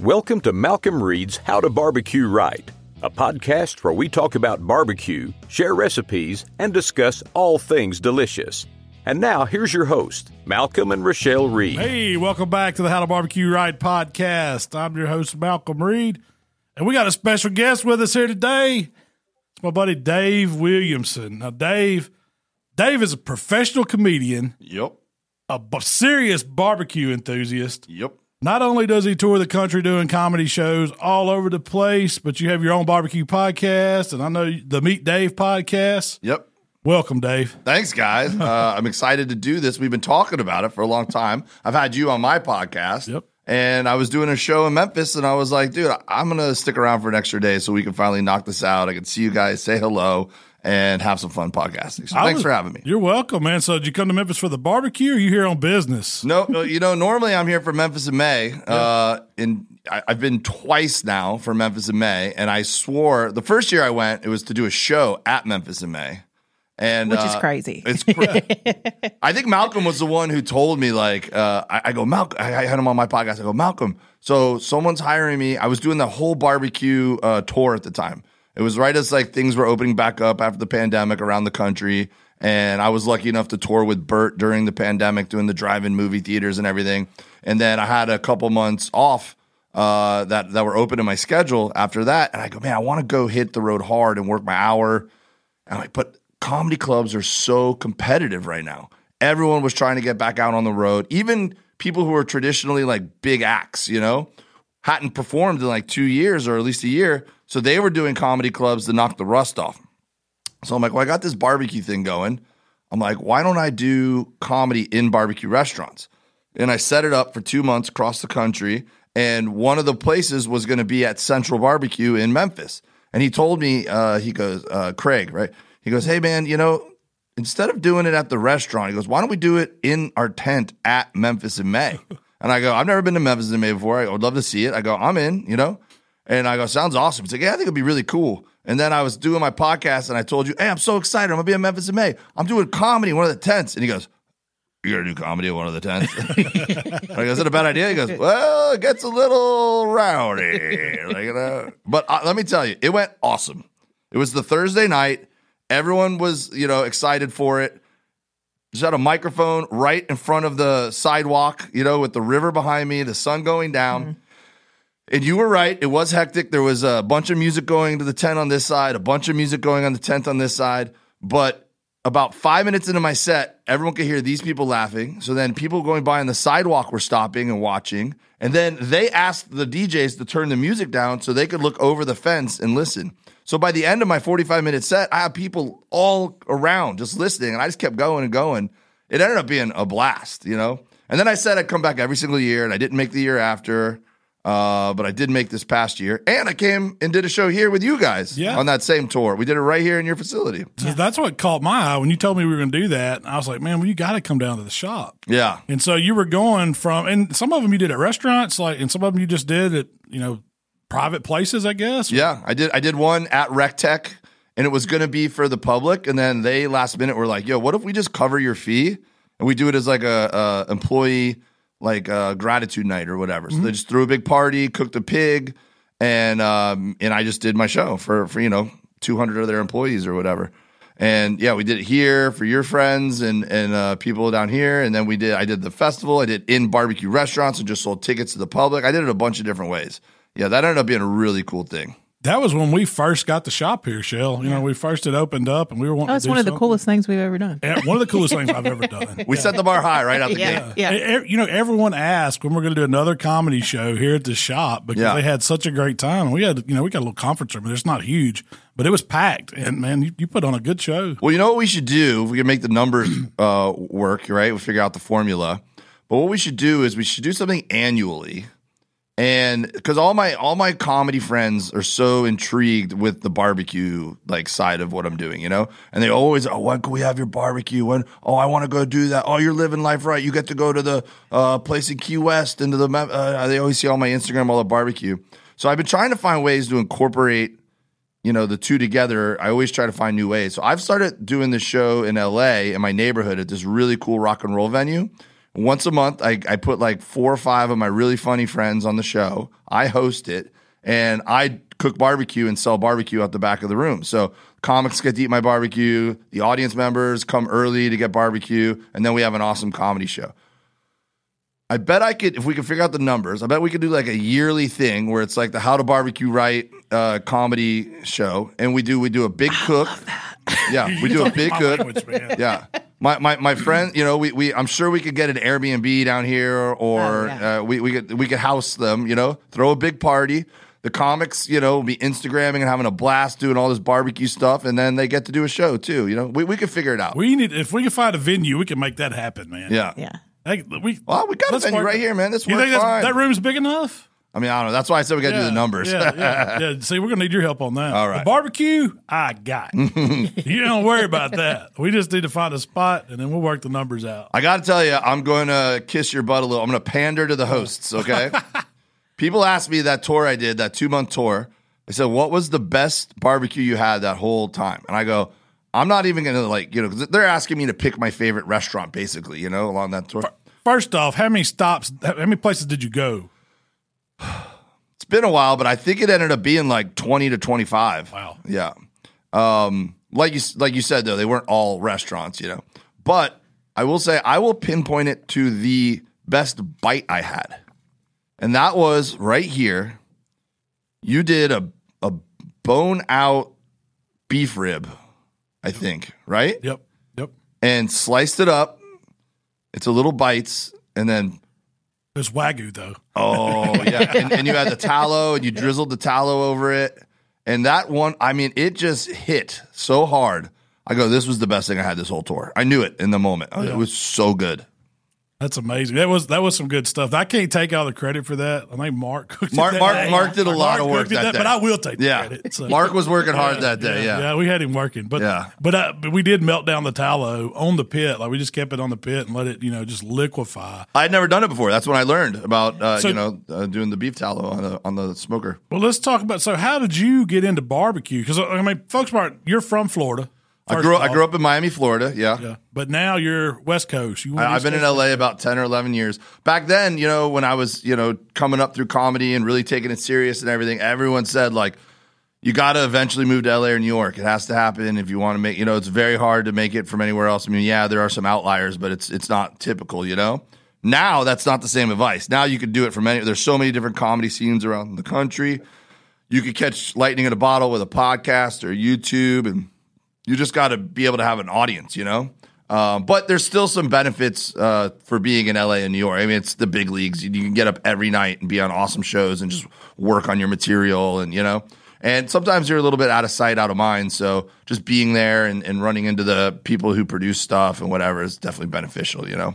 Welcome to Malcolm Reed's How to Barbecue Right, a podcast where we talk about barbecue, share recipes, and discuss all things delicious. And now, here's your host, Malcolm and Rochelle Reed. Hey, welcome back to the How to Barbecue Right podcast. I'm your host, Malcolm Reed, and we got a special guest with us here today. It's my buddy Dave Williamson. Now, Dave, Dave is a professional comedian, Yep. a b- serious barbecue enthusiast. Yep. Not only does he tour the country doing comedy shows all over the place, but you have your own barbecue podcast, and I know the Meat Dave podcast. Yep. Welcome, Dave. Thanks, guys. Uh, I'm excited to do this. We've been talking about it for a long time. I've had you on my podcast. Yep. And I was doing a show in Memphis, and I was like, dude, I'm going to stick around for an extra day so we can finally knock this out. I can see you guys, say hello, and have some fun podcasting. So I thanks was- for having me. You're welcome, man. So, did you come to Memphis for the barbecue, or you here on business? No, no, you know, normally I'm here for Memphis in May. Uh, in I, I've been twice now for Memphis in May, and I swore the first year I went, it was to do a show at Memphis in May, and Which is uh, crazy. It's cra- I think Malcolm was the one who told me like uh, I, I go Malcolm. I, I had him on my podcast. I go Malcolm. So someone's hiring me. I was doing the whole barbecue uh, tour at the time. It was right as like things were opening back up after the pandemic around the country. And I was lucky enough to tour with Bert during the pandemic, doing the drive-in movie theaters and everything. And then I had a couple months off uh, that that were open in my schedule after that. And I go, man, I want to go hit the road hard and work my hour. And I'm like, but comedy clubs are so competitive right now. Everyone was trying to get back out on the road. Even people who are traditionally like big acts, you know, hadn't performed in like two years or at least a year. So they were doing comedy clubs to knock the rust off. So I'm like, well, I got this barbecue thing going. I'm like, why don't I do comedy in barbecue restaurants? And I set it up for two months across the country. And one of the places was going to be at Central Barbecue in Memphis. And he told me, uh, he goes, uh, Craig, right? He goes, hey, man, you know, instead of doing it at the restaurant, he goes, why don't we do it in our tent at Memphis in May? And I go, I've never been to Memphis in May before. I would love to see it. I go, I'm in, you know? And I go, sounds awesome. He's like, yeah, I think it'd be really cool. And then I was doing my podcast and I told you, hey, I'm so excited. I'm gonna be in Memphis in May. I'm doing comedy in one of the tents. And he goes, You're gonna do comedy at one of the tents? I go, Is it a bad idea? He goes, Well, it gets a little rowdy. Like, you know. But uh, let me tell you, it went awesome. It was the Thursday night. Everyone was, you know, excited for it. Just had a microphone right in front of the sidewalk, you know, with the river behind me, the sun going down. And you were right. It was hectic. There was a bunch of music going to the tent on this side, a bunch of music going on the tent on this side. But about five minutes into my set, everyone could hear these people laughing. So then people going by on the sidewalk were stopping and watching. And then they asked the DJs to turn the music down so they could look over the fence and listen. So by the end of my 45 minute set, I had people all around just listening. And I just kept going and going. It ended up being a blast, you know? And then I said I'd come back every single year, and I didn't make the year after. Uh, but I did make this past year, and I came and did a show here with you guys Yeah. on that same tour. We did it right here in your facility. So that's what caught my eye when you told me we were going to do that. I was like, man, well, you got to come down to the shop. Yeah, And so you were going from, and some of them you did at restaurants, like, and some of them you just did at, you know, private places, I guess. yeah. I did. I did one at RecTeq, and it was going to be for the public, and then they last minute were like, "Yo, what if we just cover your fee and we do it as like a, a employee like uh gratitude night or whatever?" So they just threw a big party, cooked a pig, and um and I just did my show for for you know 200 of their employees or whatever. And yeah, we did it here for your friends and and uh, people down here. And then we did. I did the festival. I did in barbecue restaurants and just sold tickets to the public. I did it a bunch of different ways. Yeah, that ended up being a really cool thing. That was when we first got the shop here, Shell. You know, we first it opened up and we were wanting Oh, to it's do one of the coolest things we've ever done. And one of the coolest things I've ever done. We set the bar high right out the Yeah, gate. yeah. You know, everyone asked when we're going to do another comedy show here at the shop because Yeah. they had such a great time. We had, you know, we got a little conference room. It's not huge, but it was packed. And man, you, you put on a good show. Well, you know what we should do if we can make the numbers uh, work, right? We'll figure out the formula. But what we should do is we should do something annually. And because all my all my comedy friends are so intrigued with the barbecue like side of what I'm doing, you know, and they always, oh, when can we have your barbecue? When, oh, I want to go do that. Oh, you're living life right. You get to go to the uh, place in Key West and to the. Mem- Uh, they always see on my Instagram all the barbecue. So I've been trying to find ways to incorporate you know the two together i always try to find new ways so i've started doing this show in la in my neighborhood at this really cool rock and roll venue Once a month, I, I put like four or five of my really funny friends on the show. I host it, and I cook barbecue and sell barbecue out the back of the room. So comics get to eat my barbecue. The audience members come early to get barbecue, and then we have an awesome comedy show. I bet I could, if we could figure out the numbers, I bet we could do like a yearly thing where it's like the How to Barbecue Right uh, comedy show, and we do we do a big cook. Yeah, we do a big cook. language. Yeah. My, my my friend, you know, we, we I'm sure we could get an Airbnb down here, or Oh, yeah. uh, we we could we could house them, you know, throw a big party. The comics, you know, be Instagramming and having a blast doing all this barbecue stuff, and then they get to do a show too. You know, we we could figure it out. We need if we can find a venue, we can make that happen, man. yeah. Yeah. Hey, we Well, we got a venue work- right here, man. This You works think that's, fine. that room's big enough? I mean, I don't know. That's why I said we got to do the numbers. Yeah, yeah, yeah. See, we're gonna need your help on that. All right. The barbecue, I got. you don't worry about that. We just need to find a spot, and then we'll work the numbers out. I got to tell you, I'm going to kiss your butt a little. I'm going to pander to the hosts, okay? People asked me that tour I did, that two month tour. They said, What was the best barbecue you had that whole time? And I go, I'm not even going to, like, you know, because they're asking me to pick my favorite restaurant, basically, you know, along that tour. First off, how many stops? How many places did you go? It's been a while, but I think it ended up being like 20 to 25. Wow. Yeah. Um, like you like you said though, they weren't all restaurants, you know. But I will say I will pinpoint it to the best bite I had. And that was right here. You did a a bone out beef rib, I think, right? Yep, yep. And sliced it up. It's a little bites and then It was wagyu though. Oh yeah, and, and you had the tallow, and you drizzled the tallow over it, and that one, I mean, it just hit so hard. I go, this was the best thing I had this whole tour. I knew it in the moment. It was so good. That's amazing. That was that was some good stuff. I can't take all the credit for that. I think Mark cooked Mark- that Mark- day. Mark did a lot of work it that day. but I will take Yeah, credit. So- Mark was working hard that day. Yeah, yeah, we had him working, but Yeah. but, uh, but we did melt down the tallow on the pit. Like we just kept it on the pit and let it, you know, just liquefy. I had never done it before. That's when I learned about uh, So- you know uh, doing the beef tallow on the on the smoker. Well, let's talk about. So, how did you get into barbecue? Because I mean, folks, aren't you're from Florida. I grew I grew up in Miami, Florida. Yeah. Yeah, but now you're West Coast. You I, I've been in LA about 10 or 11 years. Back then, you know, when I was, you know, coming up through comedy and really taking it serious and everything, everyone said, like, you got to eventually move to LA or New York. It has to happen if you want to make, you know, it's very hard to make it from anywhere else. I mean, yeah, there are some outliers, but it's it's not typical, you know? Now that's not the same advice. Now you could do it from any, there's so many different comedy scenes around the country. You could catch lightning in a bottle with a podcast or YouTube and you just got to be able to have an audience, you know. Um, but there's still some benefits uh, for being in LA and New York. I mean, it's the big leagues. You, can get up every night and be on awesome shows and just work on your material, and you know. And sometimes you're a little bit out of sight, out of mind. So just being there and, and running into the people who produce stuff and whatever is definitely beneficial, you know.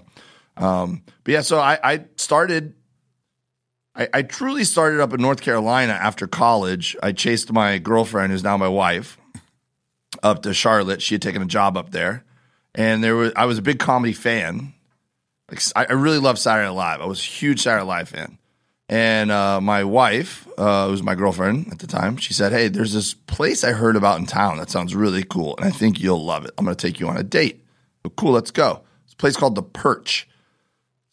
Um, but yeah, so I, I started I, I truly started up in North Carolina after college. I chased my girlfriend, who's now my wife, up to Charlotte. She had taken a job up there, and there was I was a big comedy fan. Like I, I really loved Saturday Night Live. I was a huge Saturday Night Live fan. And uh, my wife, uh, who was my girlfriend at the time, she said, "Hey, there's this place I heard about in town that sounds really cool, and I think you'll love it. I'm going to take you on a date. Cool, let's go. It's a place called the Perch."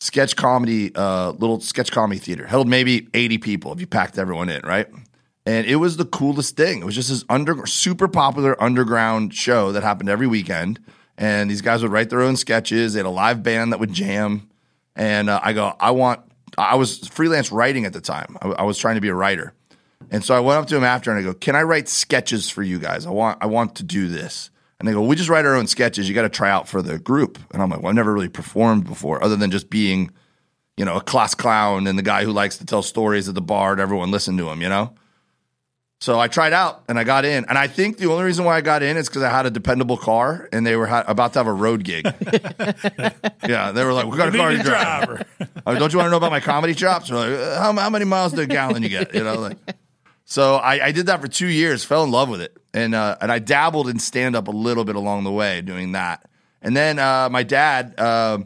sketch comedy, uh, little sketch comedy theater. Held maybe 80 people if you packed everyone in, right? And it was the coolest thing. It was just this under super popular underground show that happened every weekend. And these guys would write their own sketches. They had a live band that would jam. And uh, I go, I want. I was freelance writing at the time. I, I was trying to be a writer, and so I went up to him after and I go, "Can I write sketches for you guys? I want. I want to do this." And they go, "We just write our own sketches. You got to try out for the group." And I'm like, "Well, I've never really performed before, other than just being, you know, a class clown and the guy who likes to tell stories at the bar and everyone listen to him, you know." So I tried out and I got in, and I think the only reason why I got in is because I had a dependable car and they were ha- about to have a road gig. yeah, they were like, "We got a We car to drive." driver. Oh, don't you want to know about my comedy chops? Like, "Uh, how, how many miles to a gallon you get? You know, like. So I, I did that for two years, fell in love with it, and uh, and I dabbled in stand up a little bit along the way doing that. And then uh, my dad uh,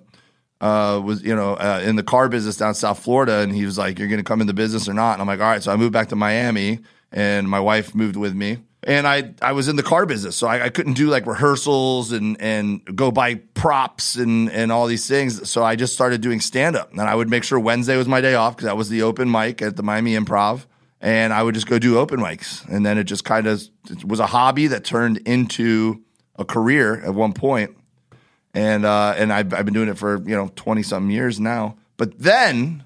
uh, was you know uh, in the car business down South Florida, and he was like, "You're going to come in the business or not?" And I'm like, "All right." So I moved back to Miami, and my wife moved with me. And I, I was in the car business, so I, I couldn't do like rehearsals and, and go buy props and, and all these things. So I just started doing stand up. And I would make sure Wednesday was my day off because that was the open mic at the Miami Improv. And I would just go do open mics. And then it just kind of was a hobby that turned into a career at one point. And, uh, and I've, I've been doing it for, you know, 20 something years now. But then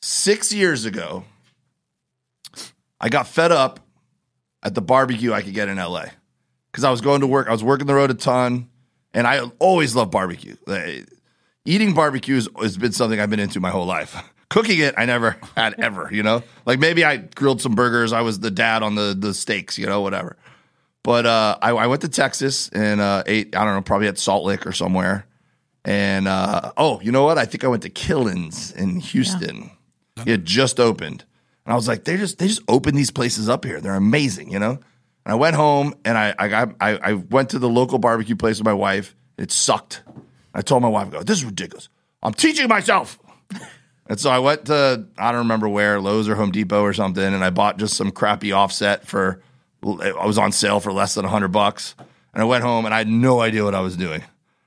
six years ago, I got fed up at the barbecue I could get in LA because I was going to work. I was working the road a ton, and I always love barbecue. Like, Eating barbecue has- been something I've been into my whole life. Cooking it, I never had ever. You know, like maybe I grilled some burgers. I was the dad on the the steaks. You know, whatever. But uh, I, I went to Texas and uh, ate. I don't know, probably at Salt Lick or somewhere. And uh, oh, you know what? I think I went to Killen's in Houston. It just opened, and I was like, they just they just opened these places up here. They're amazing, you know. And I went home and I I got I, I went to the local barbecue place with my wife. It sucked. I told my wife, I "Go, this is ridiculous. I'm teaching myself." And so I went to I don't remember where Lowe's or Home Depot or something, and I bought just some crappy offset for. I was on sale for less than hundred bucks, and I went home and I had no idea what I was doing,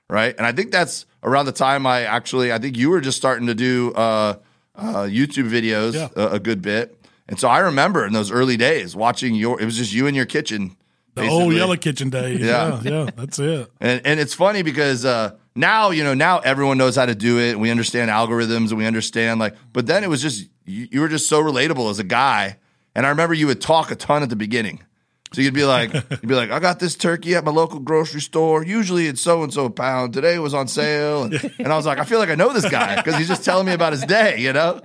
right? And I think that's around the time I actually I think you were just starting to do uh, uh, YouTube videos Yeah. a, a good bit, and so I remember in those early days watching your. It was just you in your kitchen. The old yellow kitchen days. Yeah. Yeah, yeah, that's it. And and it's funny because uh, now you know now everyone knows how to do it. And we understand algorithms and we understand like. But then it was just you, you were just so relatable as a guy. And I remember you would talk a ton at the beginning. So you'd be like, you'd be like, I got this turkey at my local grocery store. Usually it's so and so a pound. Today it was on sale, and, and I was like, I feel like I know this guy because he's just telling me about his day, you know.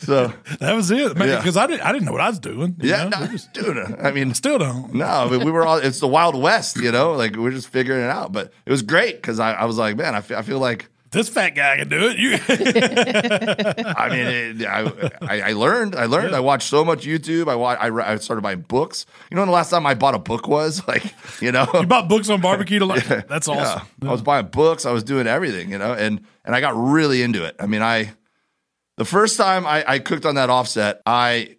So That was it, man. Yeah. Because I didn't, I didn't know what I was doing. you yeah, no, dude. Uh, I mean, Still don't. no, but we were all, it's the Wild West, you know, like we're just figuring it out. But it was great because I, I was like, man, I feel, I feel like, This fat guy can do it. You, I mean, it, I, I, I learned, I learned, I watched so much YouTube. I, I, I started buying books. You know, when the last time I bought a book was like, you know, you bought books on barbecue to. That's Yeah. awesome. I was buying books. I was doing everything, you know, and and I got really into it. I mean, I the first time I, I cooked on that offset, I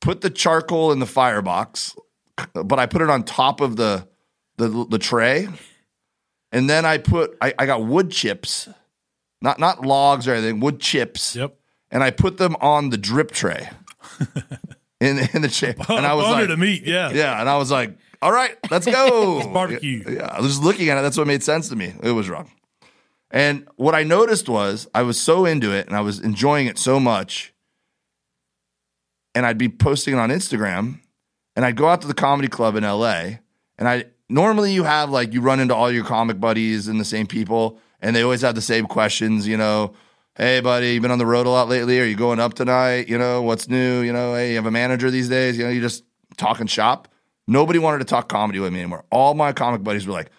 put the charcoal in the firebox, but I put it on top of the the, the tray, and then I put I, I got wood chips, not not logs or anything, wood chips, Yep. and I put them on the drip tray. In, in the chair, and I was Under like, the meat. Yeah. yeah, and I was like, all right, let's go. barbecue. Yeah, I was looking at it. That's what made sense to me. It was wrong. And what I noticed was I was so into it and I was enjoying it so much. And I'd be posting it on Instagram and I'd go out to the comedy club in LA. And I normally you have like you run into all your comic buddies and the same people, and they always have the same questions, you know. Hey buddy, you been on the road a lot lately? Are you going up tonight? You know, what's new? You know, hey, you have a manager these days? You know, you just talking shop. Nobody wanted to talk comedy with me anymore. All my comic buddies were like,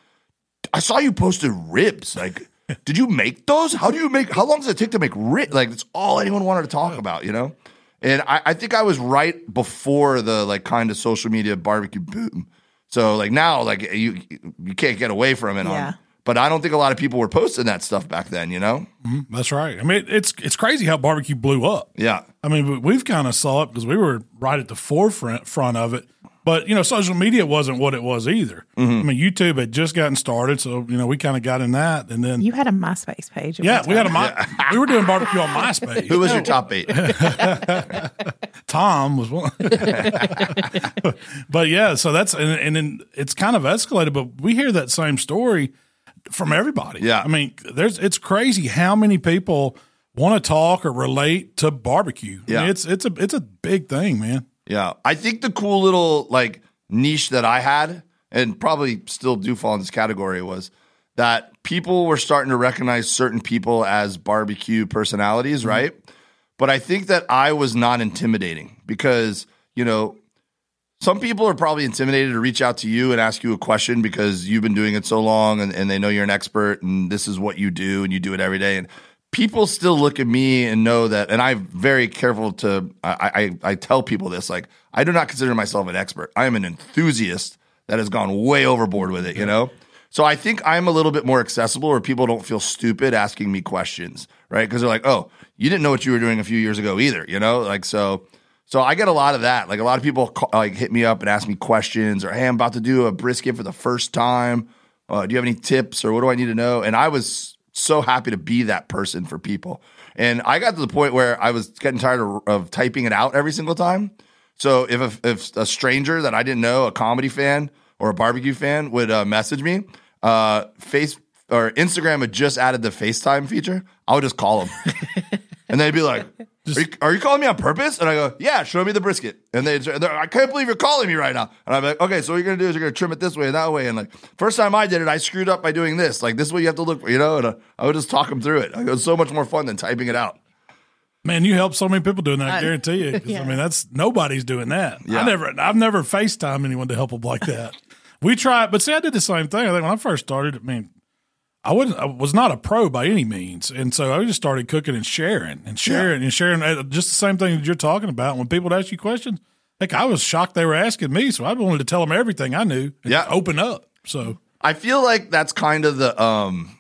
I saw you posted ribs. Like, did you make those? How do you make? How long does it take to make ribs? Like, that's all anyone wanted to talk about, you know. And I, I think I was right before the like kind of social media barbecue boom. So like now, like you you can't get away from it. Yeah. On, but I don't think a lot of people were posting that stuff back then. You know? That's right. I mean, it's it's crazy how barbecue blew up. Yeah. I mean, we- we've kind of saw it because we were right at the forefront front of it. But you know, social media wasn't what it was either. Mm-hmm. I mean, YouTube had just gotten started, so you know, we kind of got in that, and then You had a MySpace page. yeah, we had a time. my, we were doing barbecue on MySpace. Who was your top eight? Tom was one. but yeah, so that's and, and then it's kind of escalated. But we hear that same story from everybody. Yeah. I mean, there's it's crazy how many people want to talk or relate to barbecue. I mean, Yeah. it's it's a it's a big thing, man. Yeah. I think the cool little like niche that I had, and probably still do fall in this category, was that people were starting to recognize certain people as barbecue personalities, mm-hmm. right? But I think that I was not intimidating because, you know, some people are probably intimidated to reach out to you and ask you a question because you've been doing it so long and, and they know you're an expert and this is what you do and you do it every day. And people still look at me and know that, and I'm very careful to, I, I, I tell people this, like, I do not consider myself an expert. I am an enthusiast that has gone way overboard with it, you know? So I think I'm a little bit more accessible where people don't feel stupid asking me questions, right? Because they're like, oh, you didn't know what you were doing a few years ago either, you know? Like, so, So I get a lot of that. Like a lot of people call, like hit me up and ask me questions, or hey, I'm about to do a brisket for the first time. Uh, do you have any tips, or what do I need to know? And I was so happy to be that person for people. And I got to the point where I was getting tired of, of typing it out every single time. So if a, if a stranger that I didn't know, a comedy fan or a barbecue fan, would uh, message me, uh, face or Instagram had just added the FaceTime feature. I would just call them, and they'd be like, are you, "Are you calling me on purpose?" And I go, "Yeah, show me the brisket." And they, they're, I can't believe you're calling me right now. And I'm like, "Okay, so what you're gonna do is you're gonna trim it this way and that way." And like, first time I did it, I screwed up by doing this. Like, this is what you have to look for, you know. And uh, I would just talk them through it. It was so much more fun than typing it out. Man, you help so many people doing that. I I- guarantee you. 'Cause, Yeah. I mean, that's nobody's doing that. Yeah. I never, I've never FaceTime anyone to help them like that. we tried, but see, I did the same thing. I think when I first started, I mean, I wasn't, I was not a pro by any means, and so I just started cooking and sharing and sharing and sharing. uh, Just the same thing that you're talking about. When people would ask you questions, like I was shocked they were asking me, so I wanted to tell them everything I knew. And Yeah. open up. So I feel like that's kind of the um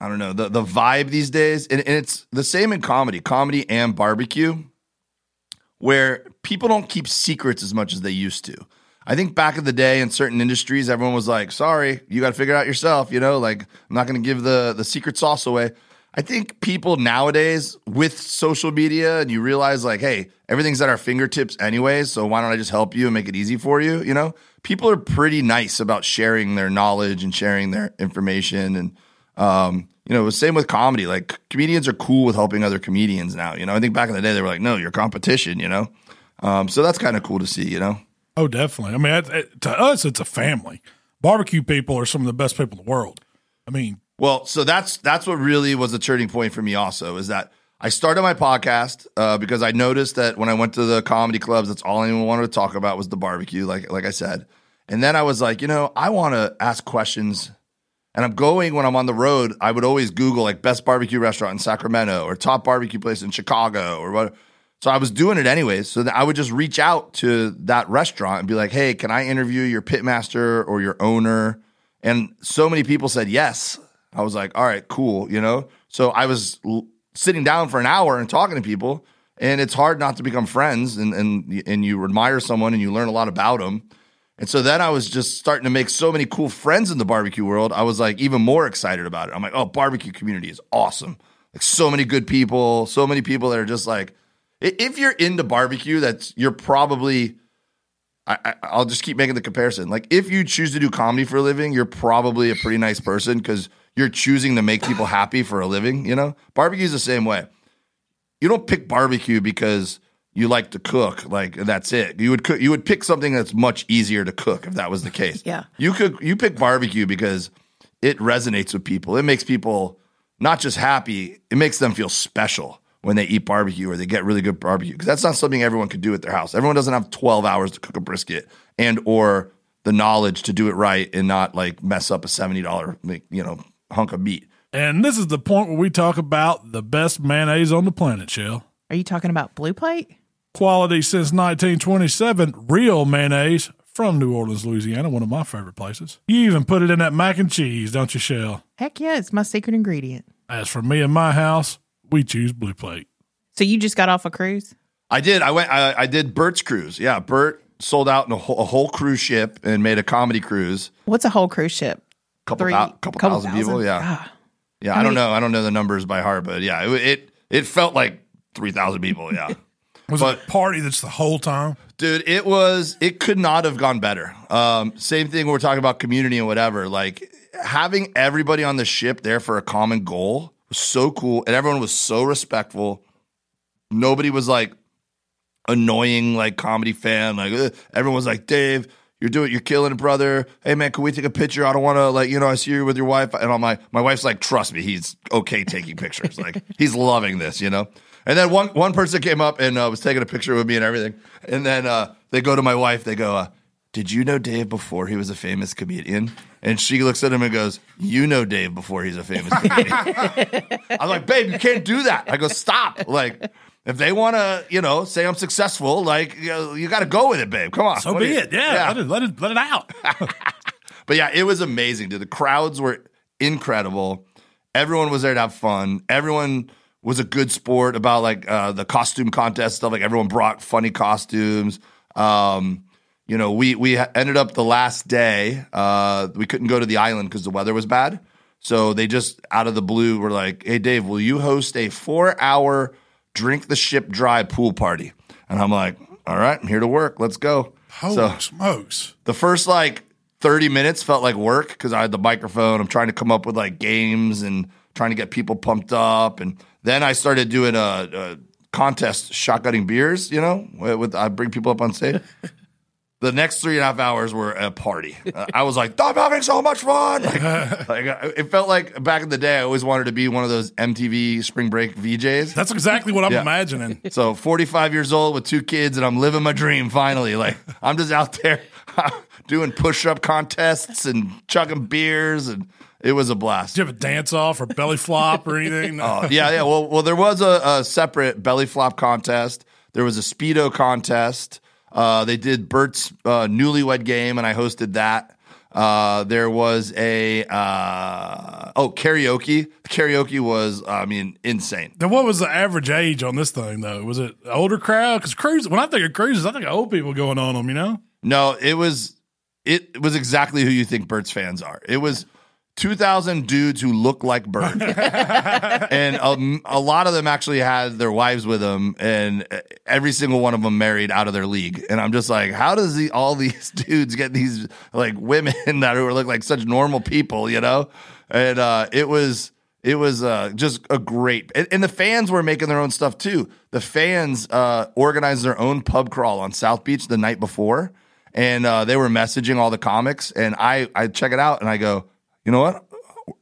I don't know, the the vibe these days. And, and it's the same in comedy, comedy and barbecue, where people don't keep secrets as much as they used to. I think back in the day in certain industries, everyone was like, sorry, you got to figure it out yourself, you know, like I'm not going to give the the secret sauce away. I think people nowadays with social media and you realize like, hey, everything's at our fingertips anyways, so why don't I just help you and make it easy for you, you know? People are pretty nice about sharing their knowledge and sharing their information and um, you know, same with comedy. Like comedians are cool with helping other comedians now. You know, I think back in the day they were like, "No, you're competition." You know, um, so that's kind of cool to see. You know, Oh, definitely. I mean, it, it- to us, it's a family. Barbecue people are some of the best people in the world. I mean, Well, so that's that's what really was a turning point for me. Also, is that I started my podcast uh, because I noticed that when I went to the comedy clubs, that's all anyone wanted to talk about was the barbecue. Like like I said, and then I was like, you know, I want to ask questions. And I'm going when I'm on the road. I would always Google like best barbecue restaurant in Sacramento or top barbecue place in Chicago or what. So I was doing it anyways. So I would just reach out to that restaurant and be like, "Hey, can I interview your pitmaster or your owner?" And so many people said yes. I was like, "All right, cool," you know. So I was l- sitting down for an hour and talking to people, and it's hard not to become friends and and and you admire someone and you learn a lot about them. And so then I was just starting to make so many cool friends in the barbecue world. I was like even more excited about it. I'm like, oh, barbecue community is awesome. Like so many good people, so many people that are just like, if you're into barbecue, that's you're probably. I, I, I'll just keep making the comparison. Like if you choose to do comedy for a living, you're probably a pretty nice person because you're choosing to make people happy for a living. You know, barbecue's the same way. You don't pick barbecue because you like to cook like that's it you would cook you would pick something that's much easier to cook if that was the case Yeah. you could you pick barbecue because it resonates with people it makes people not just happy it makes them feel special when they eat barbecue or they get really good barbecue because that's not something everyone could do at their house everyone doesn't have 12 hours to cook a brisket and or the knowledge to do it right and not like mess up a $70 you know hunk of meat and this is the point where we talk about the best mayonnaise on the planet, Shell. Are you talking about Blue Plate? Quality since 1927, real mayonnaise from New Orleans, Louisiana, one of my favorite places. You even put it in that mac and cheese, don't you, Shell? Heck yeah, it's my secret ingredient. As for me and my house, we choose Blue Plate. So you just got off a cruise? I did. I went. I, I did Bert's cruise. Yeah, Bert sold out in a whole, a whole cruise ship and made a comedy cruise. What's a whole cruise ship? Couple Three- thou- couple, couple thousand, people. Yeah, Ah. yeah. How I don't many- know. I don't know the numbers by heart, but yeah, it it, it felt like three thousand people. Yeah, Was But- it a party that's the whole time? dude, it was. It could not have gone better. Um, same thing. We're talking about community and whatever. Like having everybody on the ship there for a common goal was so cool, and everyone was so respectful. Nobody was like annoying like comedy fan. Like "Ugh." everyone was like, Dave, you're doing, you're killing it, brother. Hey man, can we take a picture? I don't want to like, you know, I see you with your wife, and I'm like, my wife's like, trust me, he's okay taking pictures. like he's loving this, you know. And then one one person came up and uh, was taking a picture with me and everything. And then uh, they go to my wife. They go, uh, "Did you know Dave before he was a famous comedian?" And she looks at him and goes, "You know Dave before he's a famous comedian." I'm like, babe, you can't do that. I go, stop. Like, if they want to, you know, say I'm successful, like, you, know, you got to go with it, babe. Come on. So What be you- it. Yeah, Let, it, let, it, let it out. But yeah, it was amazing, dude. The crowds were incredible. Everyone was there to have fun. Everyone was a good sport about like uh, the costume contest stuff. Like everyone brought funny costumes. Um, you know, we we ended up the last day. Uh, we couldn't go to the island because the weather was bad. So they just out of the blue were like, "Hey, Dave, will you host a four-hour drink the ship dry pool party?" And I'm like, "All right, I'm here to work. Let's go." Holy so smokes! the first like 30 minutes felt like work because I had the microphone. I'm trying to come up with like games and trying to get people pumped up. And then I started doing a, a contest, shotgunning beers. You know, with, with I bring people up on stage. the next three and a half hours were a party. Uh, I was like, I'm having so much fun. Like, like, uh, it felt like back in the day, I always wanted to be one of those MTV spring break VJs. That's exactly what I'm Yeah. imagining. So 45 years old with two kids, and I'm living my dream finally. Like I'm just out there doing push-up contests and chugging beers, and it was a blast. Do you have a dance off or belly flop or anything? Oh, yeah, yeah. Well, well, there was a, a separate belly flop contest. There was a speedo contest. Uh, they did Bert's uh, newlywed game, and I hosted that. Uh, there was a uh, oh karaoke. The karaoke was, I mean, insane. Then what was the average age on this thing though? Was it older crowd? Because cruises, when I think of cruises, I think of old people going on them. You know, No, it was it was exactly who you think Bert's fans are. It was 2000 dudes who look like Bert. and um, a lot of them actually had their wives with them and every single one of them married out of their league. And I'm just like, how does the, all these dudes get these like women that are look like such normal people, you know? And uh, it was it was uh, just a great and, and the fans were making their own stuff too. The fans uh, organized their own pub crawl on South Beach the night before and uh, they were messaging all the comics and I I check it out and I go, you know what?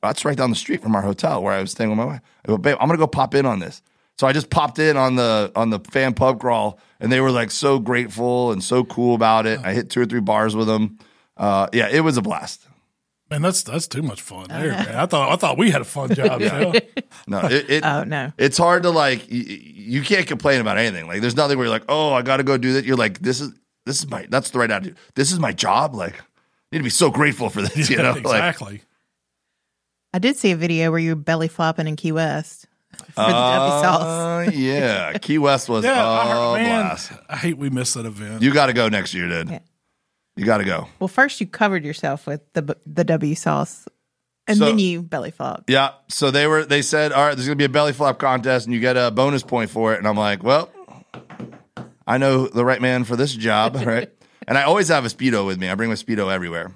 That's right down the street from our hotel where I was staying with my wife. I go, babe, I'm gonna go pop in on this. So I just popped in on the on the fan pub crawl, and they were like so grateful and so cool about it. I hit two or three bars with them. Uh, yeah, it was a blast. man, that's that's too much fun. There, man. I thought I thought we had a fun job. Phil. No, it, it Oh, no. it's hard to like. You, you can't complain about anything. Like, there's nothing where you're like, oh, I got to go do that. You're like, this is this is my that's the right attitude. This is my job. Like, I need to be so grateful for this. You know, like exactly. I did see a video where you were belly flopping in Key West for the W sauce. Uh, yeah, Key West was Yeah, I a man, blast. I hate we missed that event. You got to go next year, dude. Yeah. You got to go. Well, first you covered yourself with the the W sauce, and So- then you belly flop. Yeah. So they were. They said, all right, there's gonna be a belly flop contest, and you get a bonus point for it. And I'm like, well, I know the right man for this job, right? and I always have a speedo with me. I bring my speedo everywhere.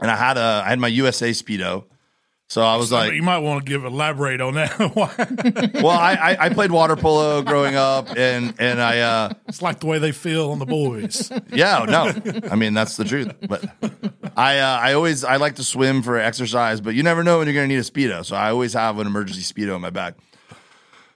And I had a, I had my USA speedo. So I was like, you might want to give elaborate on that. Well, I, I I played water polo growing up, and and I uh, it's like the way they feel on the boys. Yeah, no. I mean, that's the truth. But I uh, I always I like to swim for exercise, but you never know when you're going to need a speedo. So I always have an emergency speedo in my bag.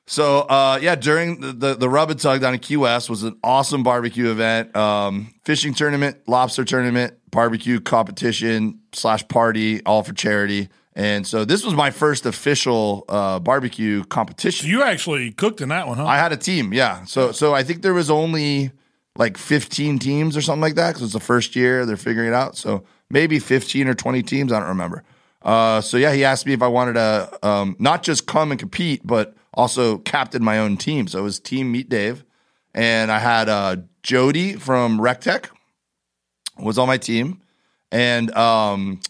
So uh, yeah, during the, the the rub and tug down in Key West was an awesome barbecue event, um, fishing tournament, lobster tournament, barbecue competition slash party, all for charity. And so this was my first official uh, barbecue competition. you actually cooked in that one, huh? I had a team, yeah. So so I think there was only like 15 teams or something like that because it's the first year they're figuring it out. So maybe 15 or 20 teams, I don't remember. Uh, so yeah, he asked me if I wanted to um, not just come and compete, but also captain my own team. So it was Team Meat Dave, and I had uh, Jody from RecTeq was on my team, and um,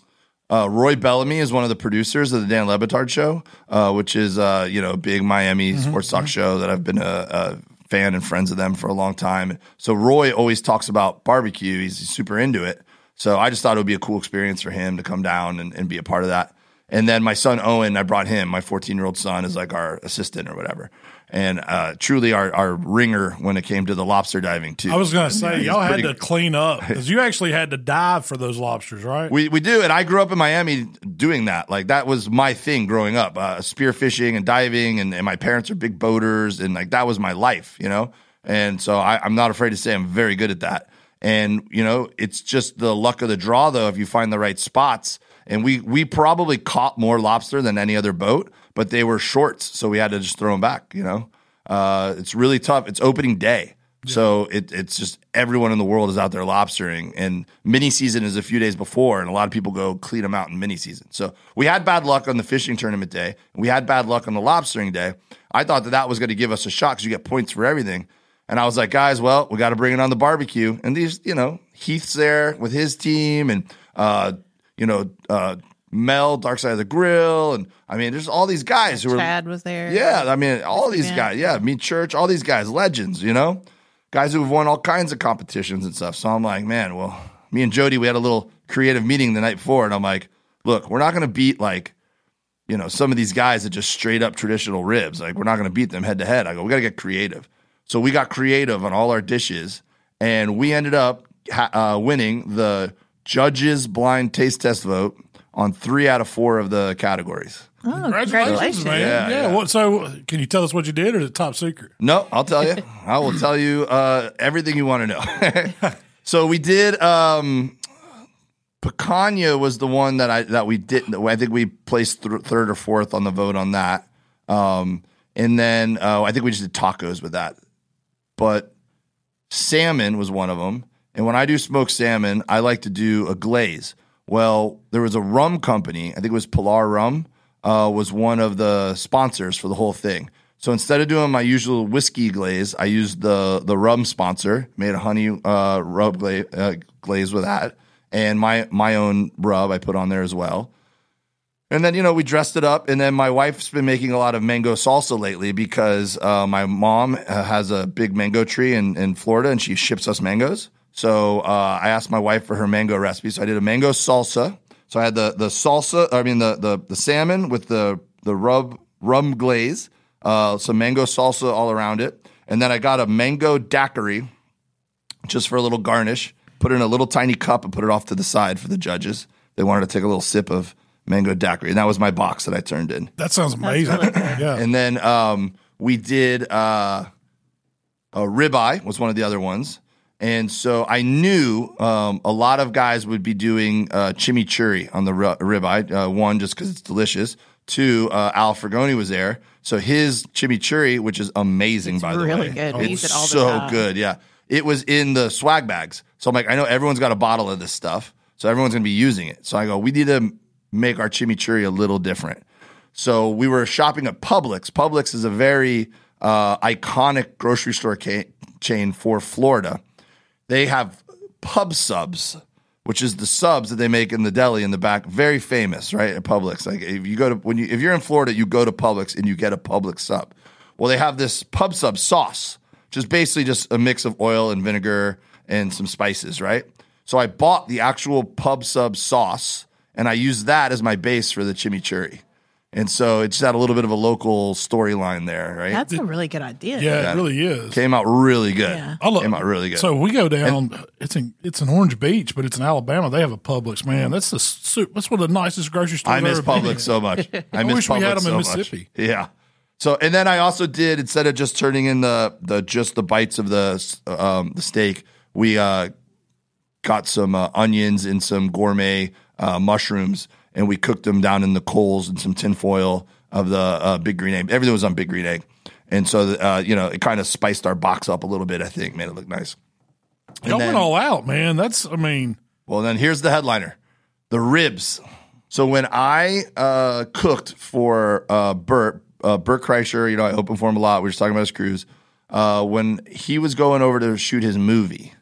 uh, Roy Bellamy is one of the producers of the Dan Le Batard show, uh, which is uh, you know a big Miami sports talk show that I've been a, a fan and friends of them for a long time. So Roy always talks about barbecue. He's, he's super into it. So I just thought it would be a cool experience for him to come down and, and be a part of that. And then my son Owen, I brought him. My 14 year old son is like our assistant or whatever, and uh, truly our our ringer when it came to the lobster diving too. I was going to say, He's y'all had pretty- to clean up because you actually had to dive for those lobsters, right? We we do, and I grew up in Miami doing that. Like that was my thing growing up, uh, spearfishing and diving, and, and my parents are big boaters, and like that was my life, you know. And so I, I'm not afraid to say I'm very good at that. And you know, it's just the luck of the draw, though. If you find the right spots, and we we probably caught more lobster than any other boat, but they were shorts, so we had to just throw them back. You know, uh, it's really tough. It's opening day. So it, it's just everyone in the world is out there lobstering, and mini season is a few days before, and a lot of people go clean them out in mini season. So we had bad luck on the fishing tournament day, we had bad luck on the lobstering day. I thought that that was going to give us a shot because you get points for everything. And I was like, guys, well, we got to bring it on the barbecue. And these, you know, Heath's there with his team, and uh, you know, uh, Mel, Dark Side of the Grill, and I mean, there's all these guys who were Chad was there. yeah, I mean, all these Yeah. guys. Yeah, Meat Church, all these guys, legends. You know, guys who have won all kinds of competitions and stuff. So I'm like, man, well, me and Jody, we had a little creative meeting the night before, and I'm like, look, we're not going to beat like, you know, some of these guys that just straight up traditional ribs. Like, we're not going to beat them head to head. I go, we got to get creative. So we got creative on all our dishes, and we ended up ha- uh, winning the judges' blind taste test vote on three out of four of the categories. Oh, Congratulations, man. Yeah, Yeah. yeah. What? So, can you tell us what you did, or is it top secret? No, I'll tell you. I will tell you uh, everything you want to know. so we did. Um, Picanha was the one that I that we did. I think we placed th- third or fourth on the vote on that. Um, and then uh, I think we just did tacos with that. But salmon was one of them. And when I do smoked salmon, I like to do a glaze. Well, there was a rum company, I think it was Pilar Rum, uh, was one of the sponsors for the whole thing. So instead of doing my usual whiskey glaze, I used the the rum sponsor, made a honey uh, rub glaze, uh, glaze with that, and my my own rub I put on there as well. And then, you know, we dressed it up. And then my wife's been making a lot of mango salsa lately because uh, my mom uh, has a big mango tree in, in Florida and she ships us mangoes. So uh, I asked my wife for her mango recipe. So I did a mango salsa. So I had the, the salsa, I mean, the, the, the salmon with the, the rub, rum glaze, uh, some mango salsa all around it. And then I got a mango daiquiri just for a little garnish. Put it in a little tiny cup and put it off to the side for the judges. They wanted to take a little sip of mango daiquiri, and that was my box that I turned in. That sounds amazing. really good. yeah. And then um, we did uh, a ribeye was one of the other ones, and so I knew um, a lot of guys would be doing uh, chimichurri on the ri- ribeye. Uh, one, just because it's delicious. Two, uh, Al Frugoni was there, so his chimichurri, which is amazing by the really way, good. We it's use it all the so time. good. Yeah, it was in the swag bags. So I'm like, I know everyone's got a bottle of this stuff, so everyone's gonna be using it. So I go, we need to make our chimichurri a little different. So we were shopping at Publix. Publix is a very uh, iconic grocery store ca- chain for Florida. They have pub subs, which is the subs that they make in the deli in the back. Very famous, right? At Publix. Like if you go to when you if you're in Florida, you go to Publix and you get a Publix sub. Well, they have this pub sub sauce, which is basically just a mix of oil and vinegar and some spices, right? So I bought the actual pub sub sauce and I used that as my base for the chimichurri. And so it just had a little bit of a local storyline there, right? That's a really good idea. yeah, it really is. Came out really good. Yeah. I love- Came out really good. So we go down. it's in it's in Orange Beach, but it's in Alabama. They have a Publix. Man, that's the su- that's one of the nicest grocery stores. I miss I've ever Publix in. so much. I miss wish we Publix had 'em in so much. Mississippi. Yeah. So and then I also did instead of just turning in the the just the bites of the um, the steak, we uh, got some uh, onions and some gourmet uh, mushrooms, and we cooked them down in the coals and some tinfoil of the uh, big green egg. Everything was on big green egg, and so uh, you know it kind of spiced our box up a little bit. I think made it look nice. Y'all then- went all out, man. That's I mean, Well, then here's the headliner: the ribs. So when I uh, cooked for uh, Bert, uh, Bert Kreischer, you know, I opened for him a lot. We were just talking about his cruise. Uh, when he was going over to shoot his movie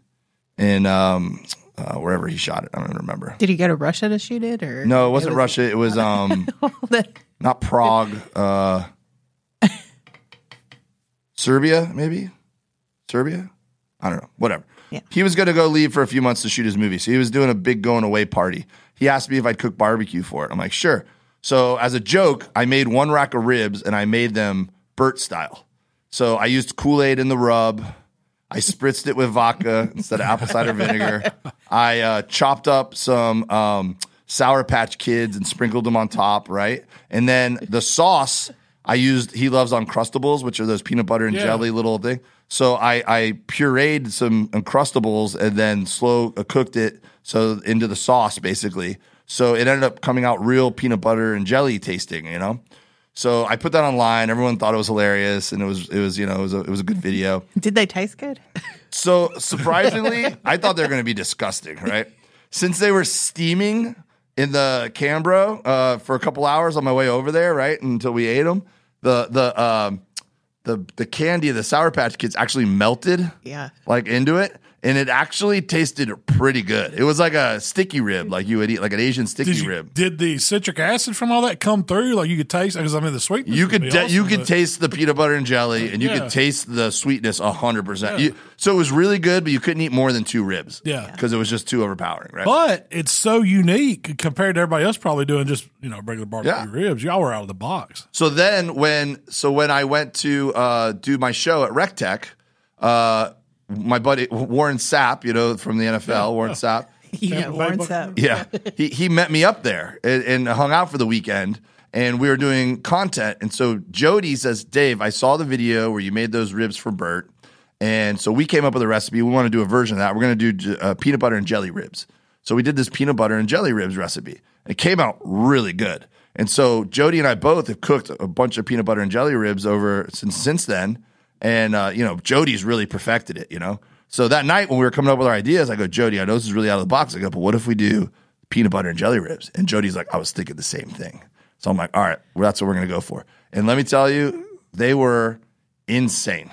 in um, uh, wherever he shot it, I don't even remember. Did he go to Russia to shoot it, or No, it wasn't Russia. It was um, not Prague. Uh, Serbia, maybe Serbia. I don't know. Whatever. Yeah. He was going to go leave for a few months to shoot his movie, so he was doing a big going away party. He asked me if I'd cook barbecue for it. I'm like, sure. So as a joke, I made one rack of ribs and I made them Bert style. So I used Kool Aid in the rub. I spritzed it with vodka instead of apple cider vinegar. I uh, chopped up some um, Sour Patch Kids and sprinkled them on top, right? And then the sauce I used, he loves Uncrustables, which are those peanut butter and Yeah. jelly little thing. So I, I pureed some Uncrustables and then slow uh, cooked it so into the sauce basically. So it ended up coming out real peanut butter and jelly tasting, you know. So I put that online. Everyone thought it was hilarious, and it was it was you know it was a, it was a good video. Did they taste good? So surprisingly, I thought they were going to be disgusting, right? Since they were steaming in the Cambro uh, for a couple hours on my way over there, right until we ate them, the the um, the the candy, the Sour Patch Kids, actually melted Yeah. like into it, and it actually tasted pretty good. It was like a sticky rib, like you would eat like an Asian sticky Did, you, rib. did the citric acid from all that come through? Like you could taste because I mean the sweetness. You could be de- you awesome, could but- taste the peanut butter and jelly, and you Yeah. could taste the sweetness hundred percent. So it was really good, but you couldn't eat more than two ribs. Yeah. because it was just too overpowering. Right? But it's so unique compared to everybody else probably doing just you know regular barbecue Yeah. ribs. Y'all were out of the box. So then when so when I went to uh, do my show at RecTech, uh, my buddy Warren Sapp, you know from the NFL, Warren Sapp, You Tampa Warren Sapp. yeah, he he met me up there and, and hung out for the weekend, and we were doing content. And so Jody says, Dave, I saw the video where you made those ribs for Bert, and so we came up with a recipe. We want to do a version of that. We're going to do uh, peanut butter and jelly ribs. So we did this peanut butter and jelly ribs recipe. It came out really good. And so Jody and I both have cooked a bunch of peanut butter and jelly ribs over since since then. And uh, you know, Jody's really perfected it, you know. So that night when we were coming up with our ideas, I go, Jody, I know this is really out of the box. I go, but what if we do peanut butter and jelly ribs? And Jody's like, I was thinking the same thing. So I'm like, all right, well, that's what we're gonna go for. And let me tell you, they were insane.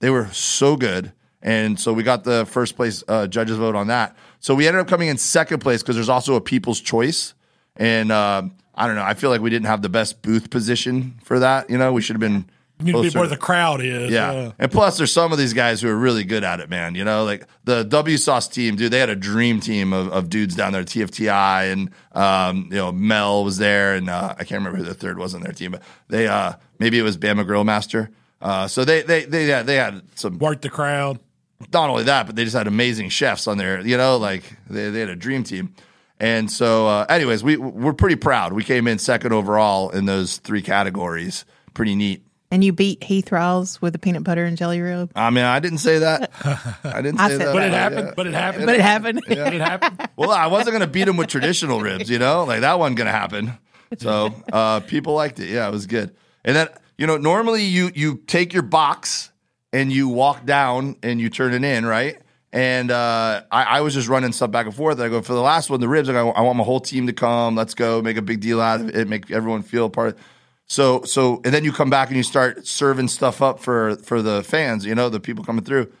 They were so good. And so we got the first place uh, judges vote on that. So we ended up coming in second place because there's also a people's choice. And uh, I don't know. I feel like we didn't have the best booth position for that. You know, we should have been. You need to be where the crowd is. Yeah. uh, And plus, there's some of these guys who are really good at it, man. You know, like the W Sauce team, dude, they had a dream team of, of dudes down there, TFTI, and, um, you know, Mel was there, and uh, I can't remember who the third was on their team, but they, uh, maybe it was Bama Grill Master. Uh, so they, they, they, had, they had some, work the crowd. not only that, but they just had amazing chefs on there, you know, like they, they had a dream team. And so, uh, anyways, we, we're pretty proud. We came in second overall in those three categories. Pretty neat. And you beat Heath Riles with the peanut butter and jelly rib. I mean, I didn't say that. I didn't I say said that. But it Yeah. happened. But it happened. But it happened. But it happened. Well, I wasn't going to beat him with traditional ribs, you know, like that wasn't going to happen. So uh, people liked it. Yeah, it was good. And then you know, normally you you take your box and you walk down and you turn it in, right? And uh, I, I was just running stuff back and forth. I go for the last one, the ribs. I go, I want my whole team to come. Let's go, make a big deal out of it, make everyone feel part. of So so, and then you come back and you start serving stuff up for for the fans. You know, the people coming through.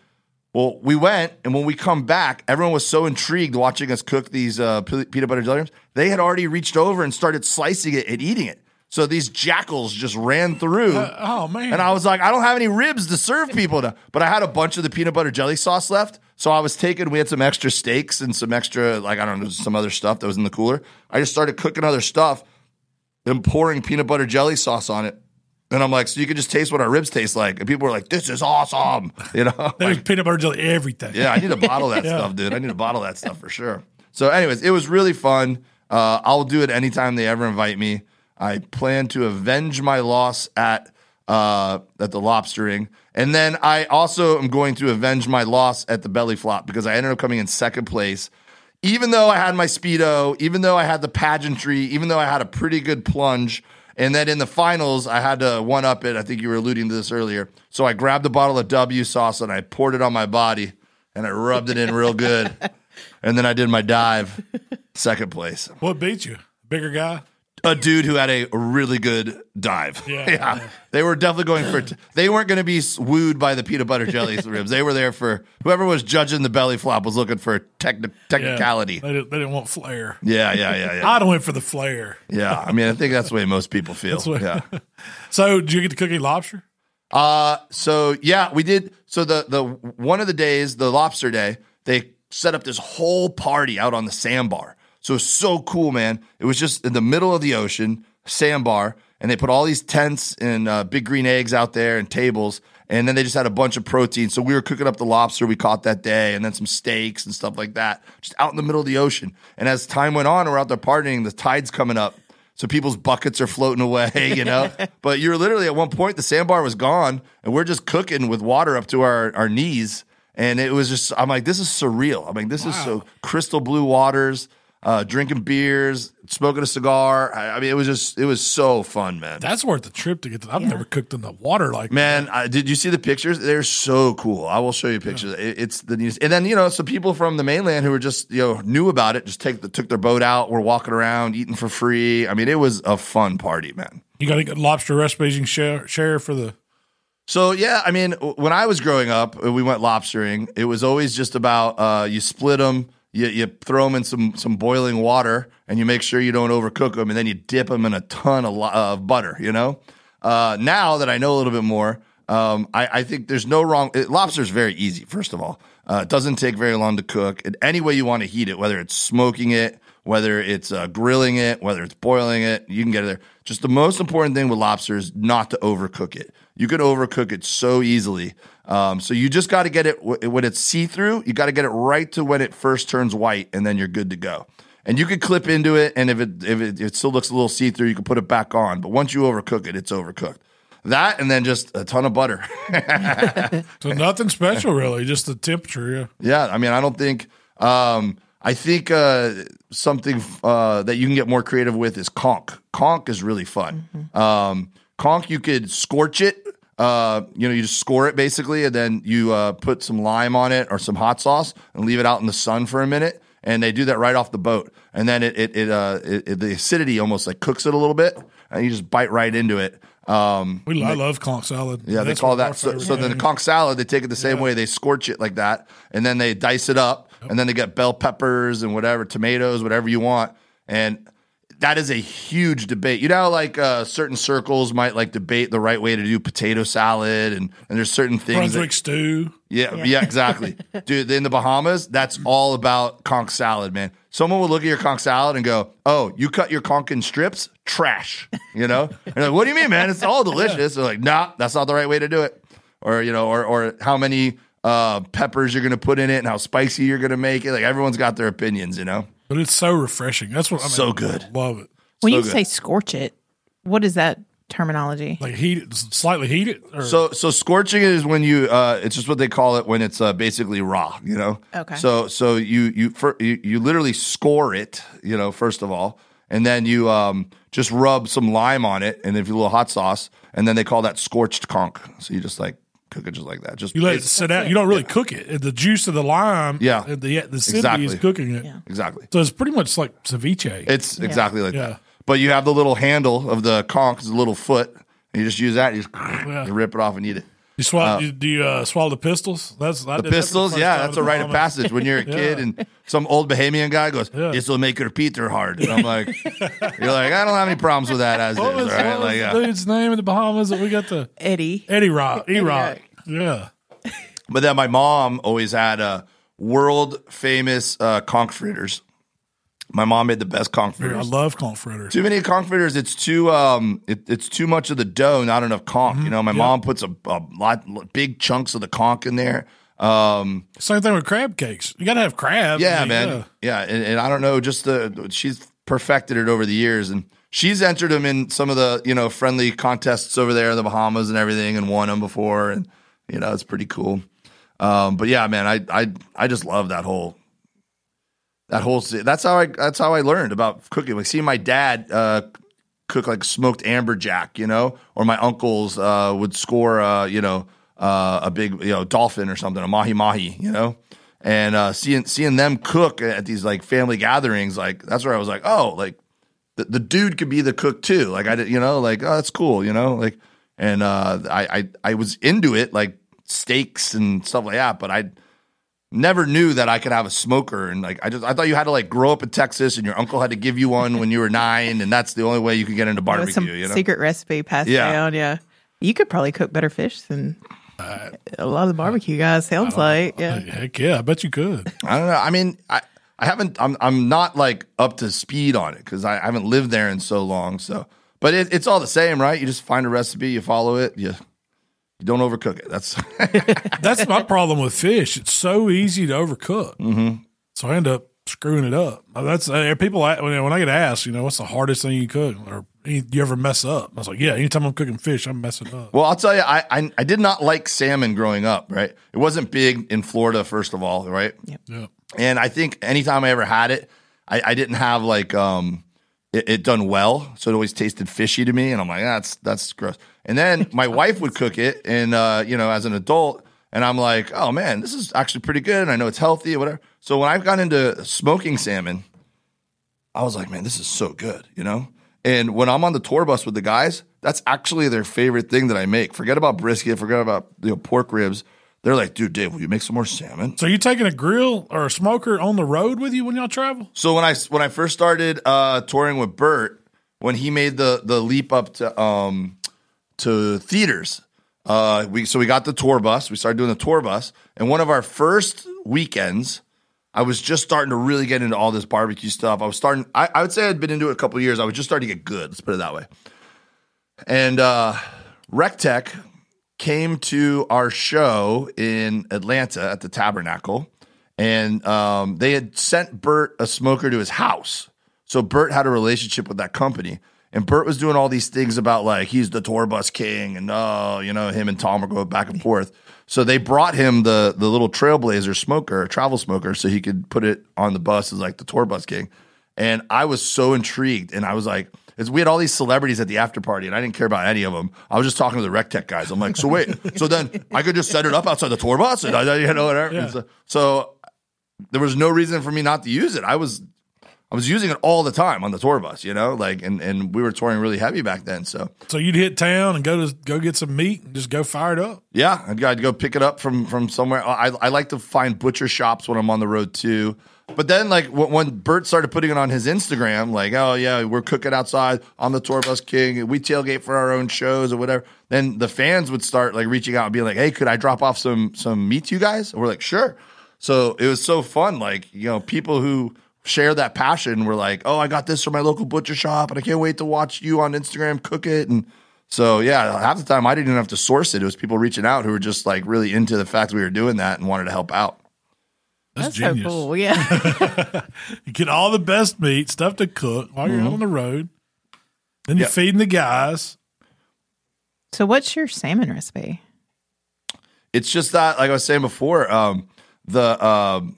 Well, we went, and when we come back, everyone was so intrigued watching us cook these uh, peanut butter jelly. They had already reached over and started slicing it and eating it. So these jackals just ran through. Oh man. And I was like, I don't have any ribs to serve people to, but I had a bunch of the peanut butter jelly sauce left. So I was taking, we had some extra steaks and some extra, like, I don't know, some other stuff that was in the cooler. I just started cooking other stuff and pouring peanut butter jelly sauce on it. And I'm like, so you can just taste what our ribs taste like. And people were like, this is awesome. You know? There's peanut butter jelly everything. Yeah, I need to bottle that Yeah. stuff, dude. I need to bottle that stuff for sure. So, anyways, it was really fun. Uh, I'll do it anytime they ever invite me. I plan to avenge my loss at uh, at the lobstering, and then I also am going to avenge my loss at the belly flop because I ended up coming in second place. Even though I had my speedo, even though I had the pageantry, even though I had a pretty good plunge, and then in the finals I had to one up it. I think you were alluding to this earlier. So I grabbed a bottle of W sauce and I poured it on my body and I rubbed it in real good. And then I did my dive, second place. What beat you? Bigger guy. A dude who had a really good dive. Yeah, yeah. They were definitely going for, they weren't going to be wooed by the peanut butter jelly ribs. They were there for, whoever was judging the belly flop was looking for techni- Yeah. technicality. They, didn't, they didn't want flair. Yeah, yeah, yeah, yeah. I'd have went for the flair. Yeah. I mean, I think that's the way most people feel. what- Yeah. So did you get to cook any lobster? Uh, so yeah, we did. So the the one of the days, the lobster day, they set up this whole party out on the sandbar. So it was so cool, man. It was just in the middle of the ocean, sandbar, and they put all these tents and uh, big green eggs out there and tables. And then they just had a bunch of protein. So we were cooking up the lobster we caught that day, and then some steaks and stuff like that, just out in the middle of the ocean. And as time went on, we're out there partying. The tide's coming up. So people's buckets are floating away, you know. but you're literally at one point the sandbar was gone, and we're just cooking with water up to our, our knees. And it was just I'm like, this is surreal. I'm like, this is so crystal blue waters. Uh, drinking beers, smoking a cigar. I, I mean, it was just it was so fun, man. That's worth the trip to get to. I've never cooked in the water like Man, I, did you see the pictures? They're so cool. I will show you pictures. It, it's the news, And then you know, some people from the mainland who were just you know knew about it, just take the, took their boat out, were walking around, eating for free. I mean, it was a fun party, man. You got to get lobster recipes you can share, share for the. So yeah, I mean, when I was growing up, we went lobstering. It was always just about uh, you split them, you, you throw them in some some boiling water, and you make sure you don't overcook them, and then you dip them in a ton of, of butter. You know. Uh, now that I know a little bit more, um, I, I think there's no wrong. It, lobster is very easy. First of all, uh, it doesn't take very long to cook. Any way you want to heat it, whether it's smoking it, whether it's uh, grilling it, whether it's boiling it, you can get it there. Just the most important thing with lobster is not to overcook it. You can overcook it so easily. Um, so you just got to get it w- when it's see through. You got to get it right to when it first turns white, and then you're good to go. And you could clip into it, and if it if it, it still looks a little see through, you can put it back on. But once you overcook it, it's overcooked. That and then just a ton of butter. So nothing special really, just the temperature. Yeah. Yeah, I mean, I don't think. Um, I think uh, something uh, that you can get more creative with is conch. Conch is really fun. Um, conch, you could scorch it. Uh, you know, you just score it basically, and then you uh, put some lime on it or some hot sauce and leave it out in the sun for a minute. And they do that right off the boat, and then it it, it, uh, it, it the acidity almost like cooks it a little bit, and you just bite right into it. Um, We I love conch salad. yeah, they That's call of our that. So, so then the conch salad, they take it the same way. They scorch it like that, and then they dice it up, and then they get bell peppers and whatever, tomatoes, whatever you want, and that is a huge debate. You know, like uh, certain circles might like debate the right way to do potato salad, and and there's certain things. that- Brunswick stew. yeah, yeah, exactly. Dude, in the Bahamas, that's all about conch salad, man. Someone will look at your conch salad and go, "Oh, you cut your conch in strips? Trash." You know? And they're like, "What do you mean, man? It's all delicious." They're like, "Nah, that's not the right way to do it." Or, you know, or or how many uh, peppers you're going to put in it and how spicy you're going to make it. Like everyone's got their opinions, you know? But it's so refreshing. That's what I mean. So good. Love it. When So you good. say scorch it, what is that terminology? Like heat it, slightly heat it. Or, So so scorching is when you uh it's just what they call it when it's uh, basically raw, you know. Okay. So so you you fir- you, you literally score it, you know, first of all, and then you um just rub some lime on it and if you a little hot sauce, and then they call that scorched conch. So you just like cook it just like that. Just you let it sit out. You don't really cook it. The juice of the lime. Yeah. and The the acidity Exactly. is cooking it. Yeah. exactly. So it's pretty much like ceviche. It's exactly like Yeah. that. But you have the little handle of the conch, it's a little foot, and you just use that. You just you rip it off and eat it. You swallow? you, do you uh, swallow the pistols? That's I The did that for pistols, first yeah, that's a rite of passage when you're a kid and some old Bahamian guy goes, Yeah. "This will make your Peter hard." And I'm like, "You're like, I don't have any problems with that as What is, was, all right?" what was Like, the yeah. dude's name in the Bahamas that we got the Eddie. Eddie Rock? E Rock. Rock. Yeah. But then my mom always had uh, world famous uh, conch fritters. My mom made the best conch fritters. I love conch fritters. Too many conch fritters. It's too um. It, it's too much of the dough, not enough conch. Mm-hmm. You know, my mom puts a, a lot, big chunks of the conch in there. Um, Same thing with crab cakes. You got to have crab. Yeah, I mean, man. Yeah, and, and I don't know, just the she's perfected it over the years, and she's entered them in some of the you know friendly contests over there in the Bahamas and everything, and won them before, and you know it's pretty cool. Um, but yeah, man, I I I just love that whole that whole that's how I that's how I learned about cooking. Like seeing my dad uh, cook like smoked amberjack, you know, or my uncles uh, would score, uh, you know, uh, a big you know dolphin or something, a mahi mahi, you know, and uh, seeing seeing them cook at these like family gatherings, like that's where I was like, oh, like the, the dude could be the cook too. Like I did, you know, like oh, that's cool, you know, like and uh, I, I I was into it, like steaks and stuff like that, but I never knew that I could have a smoker and like I just I thought you had to like grow up in Texas and your uncle had to give you one when you were nine and that's the only way you could get into barbecue, some you know. secret recipe passed Yeah. down. Yeah. You could probably cook better fish than uh, a lot of the barbecue guys. Sounds like. Yeah. Heck yeah, I bet you could. I don't know. I mean, I I haven't I'm I'm not like up to speed on it cuz I, I haven't lived there in so long, so but it, it's all the same, right? You just find a recipe, you follow it, you you don't overcook it. That's That's my problem with fish. It's so easy to overcook. Mm-hmm. So I end up screwing it up. Uh, That's uh, people when when I get asked, you know, what's the hardest thing you cook, or any- you ever mess up? I was like, yeah, anytime I'm cooking fish, I'm messing up. Well, I'll tell you, I, I I did not like salmon growing up. Right, it wasn't big in Florida, first of all, right. Yeah. And I think anytime I ever had it, I, I didn't have like um it, it done well, so it always tasted fishy to me, and I'm like, that's that's gross. And then my wife would cook it, and uh, you know, as an adult, and I'm like, oh man, this is actually pretty good, and I know it's healthy or whatever. So when I've got into smoking salmon, I was like, man, this is so good, you know. And when I'm on the tour bus with the guys, that's actually their favorite thing that I make. Forget about brisket, forget about you know pork ribs. They're like, dude, Dave, will you make some more salmon? So you taking a grill or a smoker on the road with you when y'all travel? So when I when I first started uh, touring with Bert, when he made the the leap up to um to theaters, uh, we so we got the tour bus. We started doing the tour bus, and one of our first weekends, I was just starting to really get into all this barbecue stuff. I was starting. I, I would say I'd been into it a couple years. I was just starting to get good. Let's put it that way. And uh, RecTeq came to our show in Atlanta at the Tabernacle, and um, they had sent Bert a smoker to his house. So Bert had a relationship with that company, and Bert was doing all these things about like he's the tour bus king, and oh, you know, him and Tom were going back and forth. So they brought him the the little Trailblazer smoker, travel smoker, so he could put it on the bus as like the tour bus king. And I was so intrigued, and I was like, we had all these celebrities at the after party, and I didn't care about any of them. I was just talking to the RecTeq guys. I'm like, so wait, so then I could just set it up outside the tour bus, and I, you know, whatever. And So, so there was no reason for me not to use it. I was, I was using it all the time on the tour bus, you know, like, and and we were touring really heavy back then. So So you'd hit town and go to go get some meat and just go fire it up. yeah, I'd, I'd go pick it up from from somewhere. I, I like to find butcher shops when I'm on the road too. But then, like when, Bert started putting it on his Instagram, like, oh yeah, we're cooking outside. I'm the tour bus king. We tailgate for our own shows or whatever. Then the fans would start like reaching out and being like, hey, could I drop off some some meat to you guys? And we're like, sure. So it was so fun. Like you know, people who share that passion We're like, oh, I got this from my local butcher shop, and I can't wait to watch you on Instagram cook it and. So yeah, half the time I didn't even have to source it. It was people reaching out who were just like really into the fact we were doing that and wanted to help out. That's, That's genius. so cool. Yeah. You get all the best meat, stuff to cook while you're out on the road. Then you're Yeah. feeding the guys. so, what's your salmon recipe? It's just that, like I was saying before, um, the um,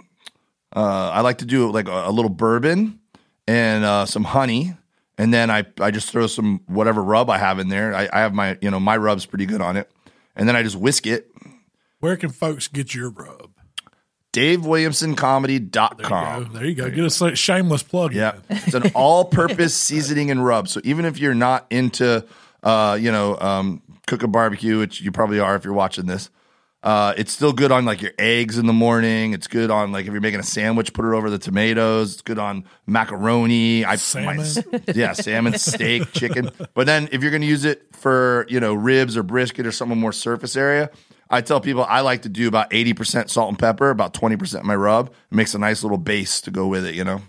uh, I like to do like a, a little bourbon and uh, some honey, and then I I just throw some whatever rub I have in there. I, I have my you know my rub's pretty good on it, and then I just whisk it. Where can folks get your rub? DaveWilliamsonComedy.com. Go. There you go. Get a sa- shameless plug. Yeah, it's an all-purpose seasoning and rub. So even if you're not into, uh, you know, um, cooking barbecue, which you probably are if you're watching this, uh, it's still good on like your eggs in the morning. It's good on like if you're making a sandwich, put it over the tomatoes. It's good on macaroni. I Salmon. My, yeah, salmon, steak, chicken. But then if you're going to use it for you know ribs or brisket or something more surface area. I tell people I like to do about 80% salt and pepper, about 20% my rub. It makes a nice little base to go with it, you know?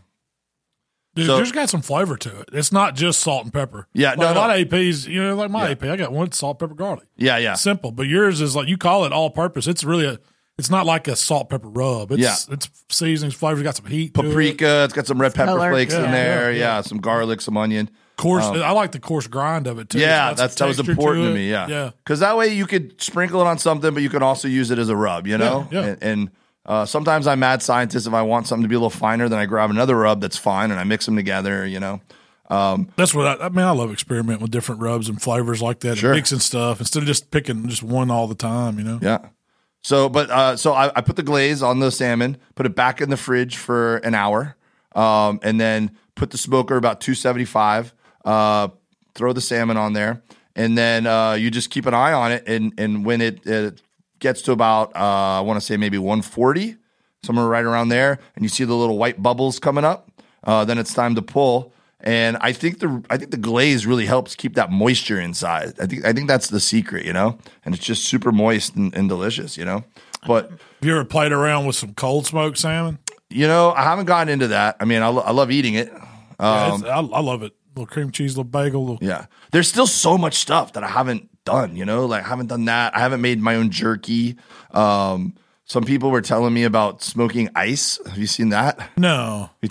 Dude, So- there's got some flavor to it. It's not just salt and pepper. Yeah, like no, a no. lot of APs, you know, like my Yeah. AP, I got one salt, pepper, garlic. Yeah, yeah. Simple, but yours is like you call it all purpose. It's really a. It's not like a salt pepper rub. It's Yeah. it's seasonings, flavors. Got some heat. to it. paprika. It's got some red pepper Color. flakes in there. yeah, Yeah, some garlic, some onion. coarse. Um, I like the coarse grind of it too. yeah, It's that's that was important to, it. me. Yeah, yeah. because that way you could sprinkle it on something, but you can also use it as a rub. You know, Yeah, yeah. and. and uh, sometimes I'm mad scientist. If I want something to be a little finer, then I grab another rub that's fine and I mix them together. You know, That's what I, I mean. I love experimenting with different rubs and flavors like that, Sure. and mixing stuff instead of just picking just one all the time. You know, Yeah. So, but uh, so I, I put the glaze on the salmon, put it back in the fridge for an hour, um, and then put the smoker about 275. Uh, throw the salmon on there, and then uh, you just keep an eye on it. And and when it, it gets to about uh, I want to say maybe 140, somewhere right around there, and you see the little white bubbles coming up, uh, then it's time to pull. And I think the I think the glaze really helps keep that moisture inside. I think I think that's the secret, you know. And it's just super moist and, and delicious, you know. But have you ever played around with some cold smoked salmon? you know, I haven't gotten into that. I mean, I, lo- I love eating it. Um, it's- I, I love it. little cream cheese, little bagel. Little, yeah, there's still so much stuff that I haven't done. You know, like I haven't done that. I haven't made my own jerky. Um, some people were telling me about smoking ice. Have you seen that? No, they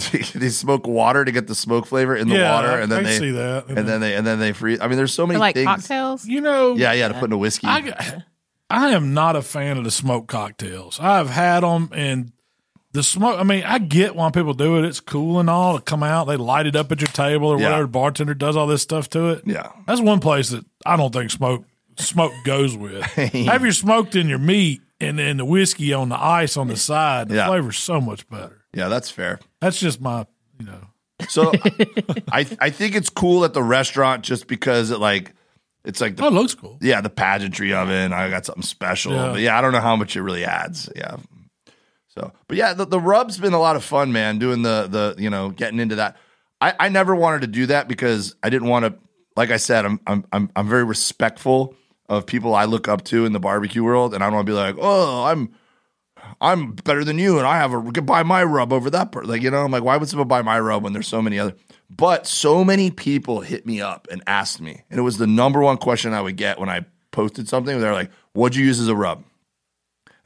smoke water to get the smoke flavor in the Yeah, water, and then I they see that. and then they and then they freeze. I mean, there's so many like things. cocktails? you know, Yeah, yeah, to put in a whiskey. I, I am not a fan of the smoked cocktails. I've had them, and the smoke. I mean, I get why people do it. It's cool and all to come out. They light it up at your table or Yeah. whatever. Bartender does all this stuff to it. Yeah. That's one place that I don't think smoke smoke goes with. Have your smoked in your meat and then the whiskey on the ice on the side. The Yeah. flavor's so much better. Yeah, that's fair. That's just my, you know. So I I think it's cool at the restaurant just because it like it's like the Oh, it looks cool. yeah, the pageantry of it, and I got something special. Yeah. But yeah, I don't know how much it really adds. Yeah. So, but yeah, the, the rub's been a lot of fun, man, doing the, the, you know, getting into that. I, I never wanted to do that because I didn't want to, like I said, I'm, I'm, I'm, I'm very respectful of people I look up to in the barbecue world. And I don't want to be like, oh, I'm, I'm better than you, and I have a buy my rub over that. Like, you know, I'm like, why would someone buy my rub when there's so many other? But so many people hit me up and asked me, and it was the number one question I would get when I posted something. They're like, "What'd you use as a rub?"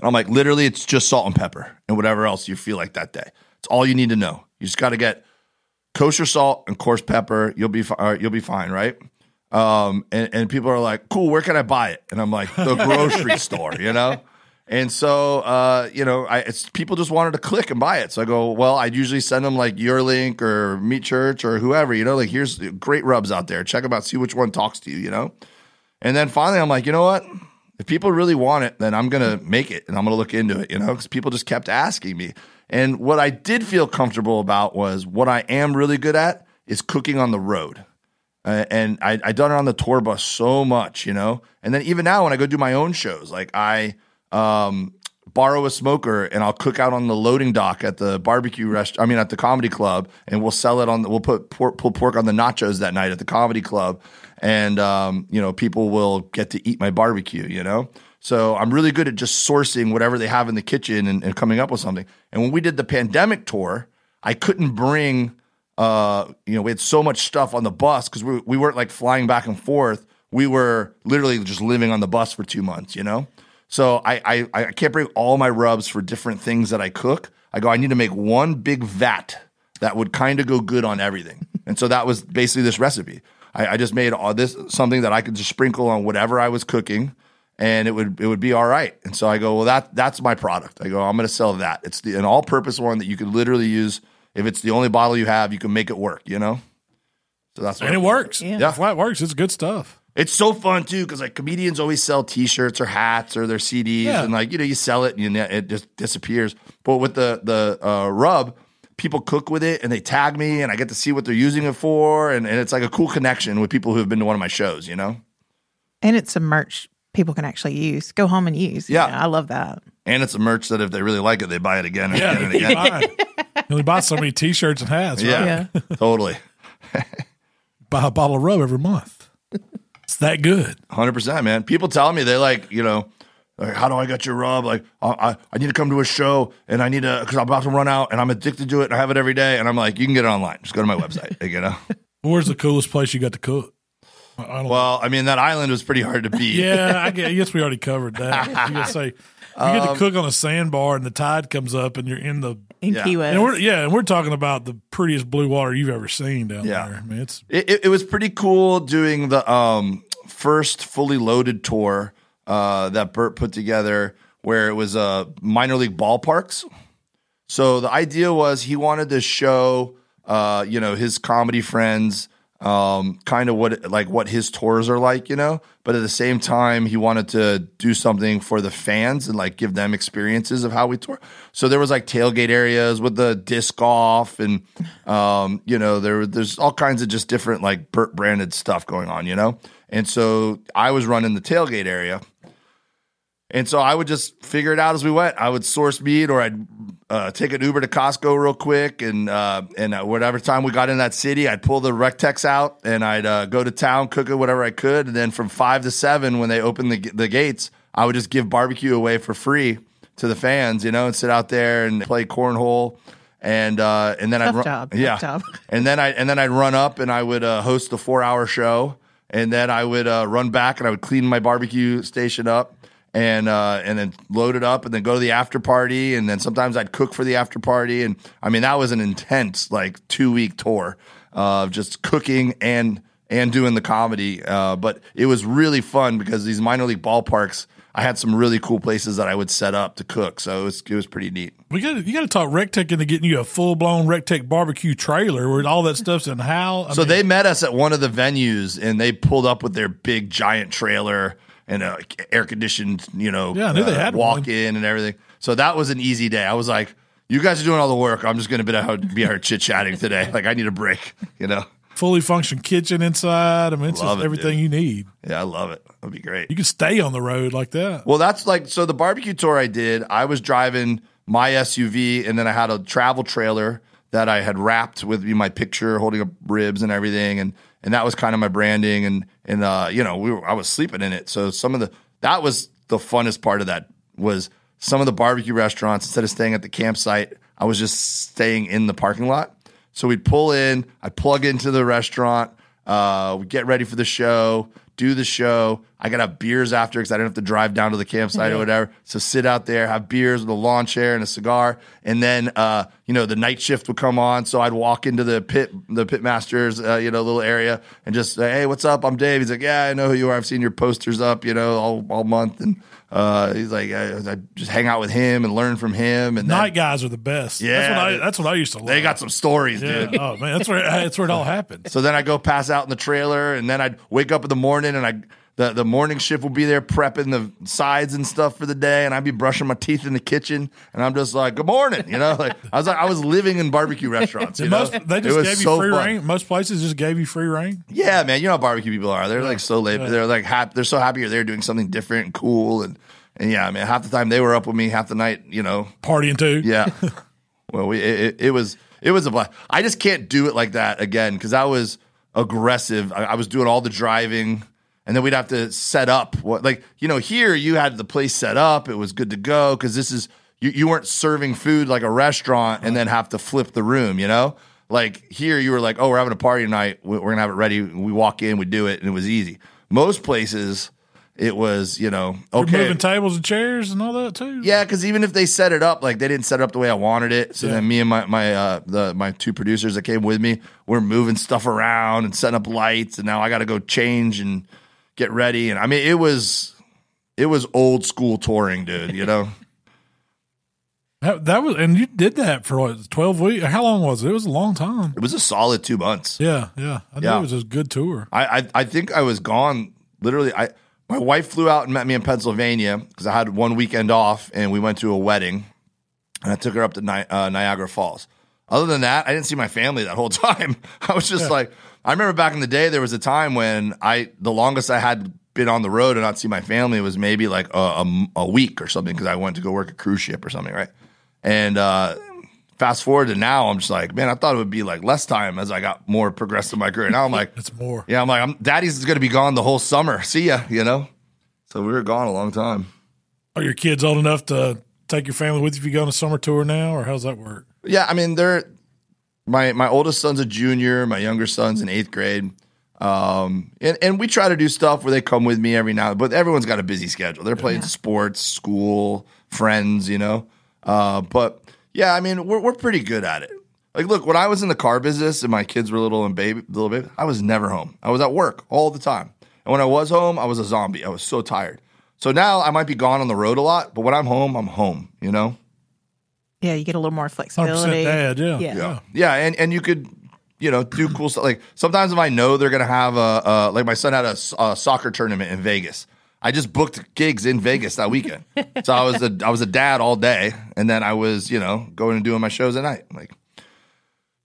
And I'm like, literally, it's just salt and pepper and whatever else you feel like that day. It's all you need to know. You just got to get kosher salt and coarse pepper. You'll be fi- uh, you'll be fine, right? Um, and, and people are like, cool, where can I buy it? And I'm like, the grocery store, you know? And so, uh, you know, I, it's people just wanted to click and buy it. So I go, well, I'd usually send them like your link or Meat Church or whoever, you know, like here's great rubs out there. Check them out, see which one talks to you, you know? And then finally, I'm like, you know what? If people really want it, then I'm going to make it and I'm going to look into it, you know, because people just kept asking me. And what I did feel comfortable about was what I am really good at is cooking on the road. Uh, and I I done it on the tour bus so much, you know. And then even now when I go do my own shows, like I um, borrow a smoker and I'll cook out on the loading dock at the barbecue rest. I mean at the comedy club, and we'll sell it on. The, we'll put pork, pull pork on the nachos that night at the comedy club, and um, you know people will get to eat my barbecue. You know. So I'm really good at just sourcing whatever they have in the kitchen and, and coming up with something. And when we did the pandemic tour, I couldn't bring uh, you know, we had so much stuff on the bus because we, we weren't like flying back and forth. We were literally just living on the bus for two months, you know? So I, I, I can't bring all my rubs for different things that I cook. I go, I need to make one big vat that would kind of go good on everything. And so that was basically this recipe. I, I just made all this something that I could just sprinkle on whatever I was cooking and it would it would be all right. And so I go, well, that that's my product. I go, I'm going to sell that. It's the, an all purpose one that you could literally use if it's the only bottle you have. You can make it work. You know. So that's what And it I'm- works. Yeah. Yeah. Flat works. It's good stuff. It's so fun too because like comedians always sell T-shirts or hats or their CDs, Yeah. and like you know you sell it and you, it just disappears. But with the the uh, rub, people cook with it and they tag me, and I get to see what they're using it for, and, and it's like a cool connection with people who have been to one of my shows. You know. And it's some merch people can actually use, go home and use. Yeah. I love that. And it's a merch that if they really like it, they buy it again and Yeah. again and again. Fine. You only buy so many t shirts and hats, right? Yeah, totally. Buy a bottle of rub every month. It's that good. Hundred percent, man. People tell me they like, you know, like, how do I get your rub? Like, I, I, I need to come to a show and I need to because I'm about to run out and I'm addicted to it and I have it every day. And I'm like, you can get it online. Just go to my website. You know. Where's the coolest place you got to cook? I I don't Well, I mean, that island was pretty hard to beat. Yeah, I guess, we already covered that. You say you Um, get to cook on a sandbar and the tide comes up and you're in the In Yeah. Key West. and we're yeah, and we're talking about the prettiest blue water you've ever seen down Yeah. there. I mean, it's It, it, it was pretty cool doing the um, first fully loaded tour uh, that Bert put together, where it was uh, minor league ballparks. So the idea was he wanted to show, uh, you know, his comedy friends, um, kind of what like what his tours are like, you know. But at the same time, he wanted to do something for the fans and like give them experiences of how we tour. So there was like tailgate areas with the disc golf, and um, you know, there there's all kinds of just different like Bert branded stuff going on, you know. And so I was running the tailgate area. And so I would just figure it out as we went. I would source meat, or I'd uh, take an Uber to Costco real quick, and uh, and uh, whatever time we got in that city, I'd pull the RecTeqs out, and I'd uh, go to town, cook it whatever I could, and then from five to seven, when they opened the the gates, I would just give barbecue away for free to the fans, you know, and sit out there and play cornhole, and uh, and then I'd run, job, yeah, and then I and then I'd run up and I would uh, host a four hour show, and then I would uh, run back and I would clean my barbecue station up, and uh, and then load it up, and then go to the after party, and then sometimes I'd cook for the after party, and I mean that was an intense like two week tour of just cooking and and doing the comedy, uh, but it was really fun because these minor league ballparks. I had some really cool places that I would set up to cook. So it was it was pretty neat. We got you got to talk RecTeq into getting you a full blown RecTeq barbecue trailer where all that stuff's in how. I So mean, they met us at one of the venues and they pulled up with their big giant trailer and a air conditioned, you know, Yeah, I knew they uh, had walk one. in and everything. So that was an easy day. I was like, you guys are doing all the work. I'm just going to uh, be out, be out chit chatting today. Like I need a break, you know? fully functioned kitchen inside. I mean, it's Love just it, everything you need. Yeah, I love it. That'd be great. You can stay on the road like that. Well, that's like so the barbecue tour I did, I was driving my SUV and then I had a travel trailer that I had wrapped with my picture holding up ribs and everything and and that was kind of my branding and and uh you know, we were I was sleeping in it. So some of the that was the funnest part of that was some of the barbecue restaurants instead of staying at the campsite, I was just staying in the parking lot. So we'd pull in, I'd plug into the restaurant, uh, we get ready for the show, do the show. I gotta have beers after because I didn't have to drive down to the campsite or whatever. So sit out there, have beers with a lawn chair and a cigar, and then uh, you know the night shift would come on. So I'd walk into the pit, the pit masters, uh, you know, little area, and just say, "Hey, what's up? I'm Dave." He's like, "Yeah, I know who you are. I've seen your posters up, you know, all all month." And uh, he's like, I, I just hang out with him and learn from him. And then Night guys are the best. that's Yeah, what I. That's what I used to. Love. they got some stories, Yeah. dude. Oh man, that's where that's where it all happened. So then I go pass out in the trailer, and then I'd wake up in the morning, and I the the morning shift will be there prepping the sides and stuff for the day, and I'd be brushing my teeth in the kitchen, and I'm just like, "Good morning," you know, like I was like I was living in barbecue restaurants. You And know? most they just gave you so free fun. rein. Most places just gave you free rein. Yeah, man, you know how barbecue people are. They're like so late. They're like happy. They're so happy you're there doing something different and cool, and and yeah, I mean, half the time they were up with me, half the night, you know, Partying too. yeah. well, we it, it, it was it was a blast. I just can't do it like that again because I was aggressive. I, I was doing all the driving, and then we'd have to set up what like you know here you had the place set up. It was good to go because this is you you weren't serving food like a restaurant and then have to flip the room. You know. Like here, you were like, "Oh, we're having a party tonight. We- We're gonna have it ready." We walk in, we do it, and it was easy. Most places, it was you know, You're okay, moving tables and chairs and all that too. yeah, because even if they set it up, like they didn't set it up the way I wanted it. So Yeah. then me and my my uh, the my two producers that came with me were moving stuff around and setting up lights, and now I got to go change and get ready. And I mean, it was it was old school touring, dude. You know, That, that was, and you did that for what twelve weeks? How long was it? It was a long time. it was a solid two months. Yeah, yeah. I knew Yeah. it was a good tour. I, I I think I was gone literally. I my wife flew out and met me in Pennsylvania because I had one weekend off, and we went to a wedding, and I took her up to Ni- uh, Niagara Falls. Other than that, I didn't see my family that whole time. I was just like, I remember back in the day, there was a time when I the longest I had been on the road and not see my family was maybe like a, a, a week or something because I went to go work a cruise ship or something, right? And uh, fast forward to now, I'm just like, man, I thought it would be like less time as I got more progressed in my career. Now I'm like, It's more. yeah, I'm like, I'm, Daddy's going to be gone the whole summer. See ya, you know. So we were gone a long time. Are your kids old enough to take your family with you if you go on a summer tour now, or how's that work? Yeah, I mean, they're my my oldest son's a junior, my younger son's in eighth grade. Um, and, and we try to do stuff where they come with me every now, but everyone's got a busy schedule. They're playing sports, school, friends, you know. Uh, but yeah, I mean, we're we're pretty good at it. Like, look, when I was in the car business and my kids were little and baby, little baby, I was never home. I was at work all the time, and when I was home, I was a zombie. I was so tired. So now I might be gone on the road a lot, but when I'm home, I'm home. You know. Yeah, you get a little more Hundred percent flexibility. dad. Yeah. Yeah. Yeah, yeah, and and you could, you know, do cool stuff. Like sometimes if I know they're gonna have a, uh, like my son had a soccer tournament in Vegas. I just booked gigs in Vegas that weekend, so I was a I was a dad all day, and then I was you know going and doing my shows at night. Like,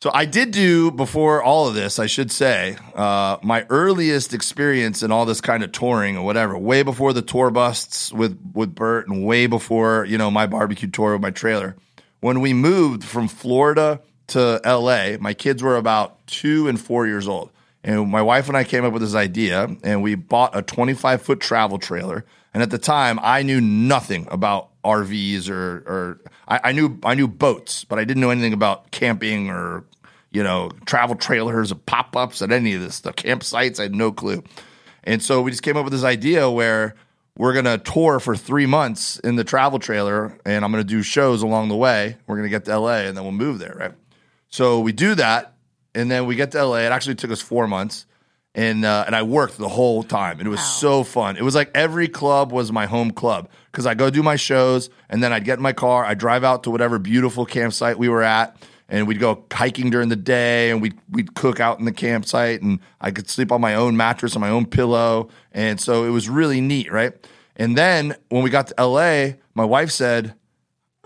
so I did do before all of this. I should say uh, my earliest experience in all this kind of touring or whatever, way before the tour busts with with Bert, and way before you know my barbecue tour with my trailer. When we moved from Florida to LA, my kids were about two and four years old. And my wife and I came up with this idea, and we bought a 25 foot travel trailer. And at the time, I knew nothing about RVs or, or I, I knew I knew boats, but I didn't know anything about camping or you know travel trailers or pop ups and any of this. The campsites, I had no clue. And so we just came up with this idea where we're going to tour for three months in the travel trailer and I'm going to do shows along the way. We're going to get to LA and then we'll move there, right? So we do that. And then we get to LA. It actually took us four months. and uh, and I worked the whole time, it was so fun. It was like every club was my home club because I go do my shows, and then I'd get in my car, I'd drive out to whatever beautiful campsite we were at, and we'd go hiking during the day, and we'd we'd cook out in the campsite, and I could sleep on my own mattress on my own pillow, and so it was really neat, right? And then when we got to LA, my wife said,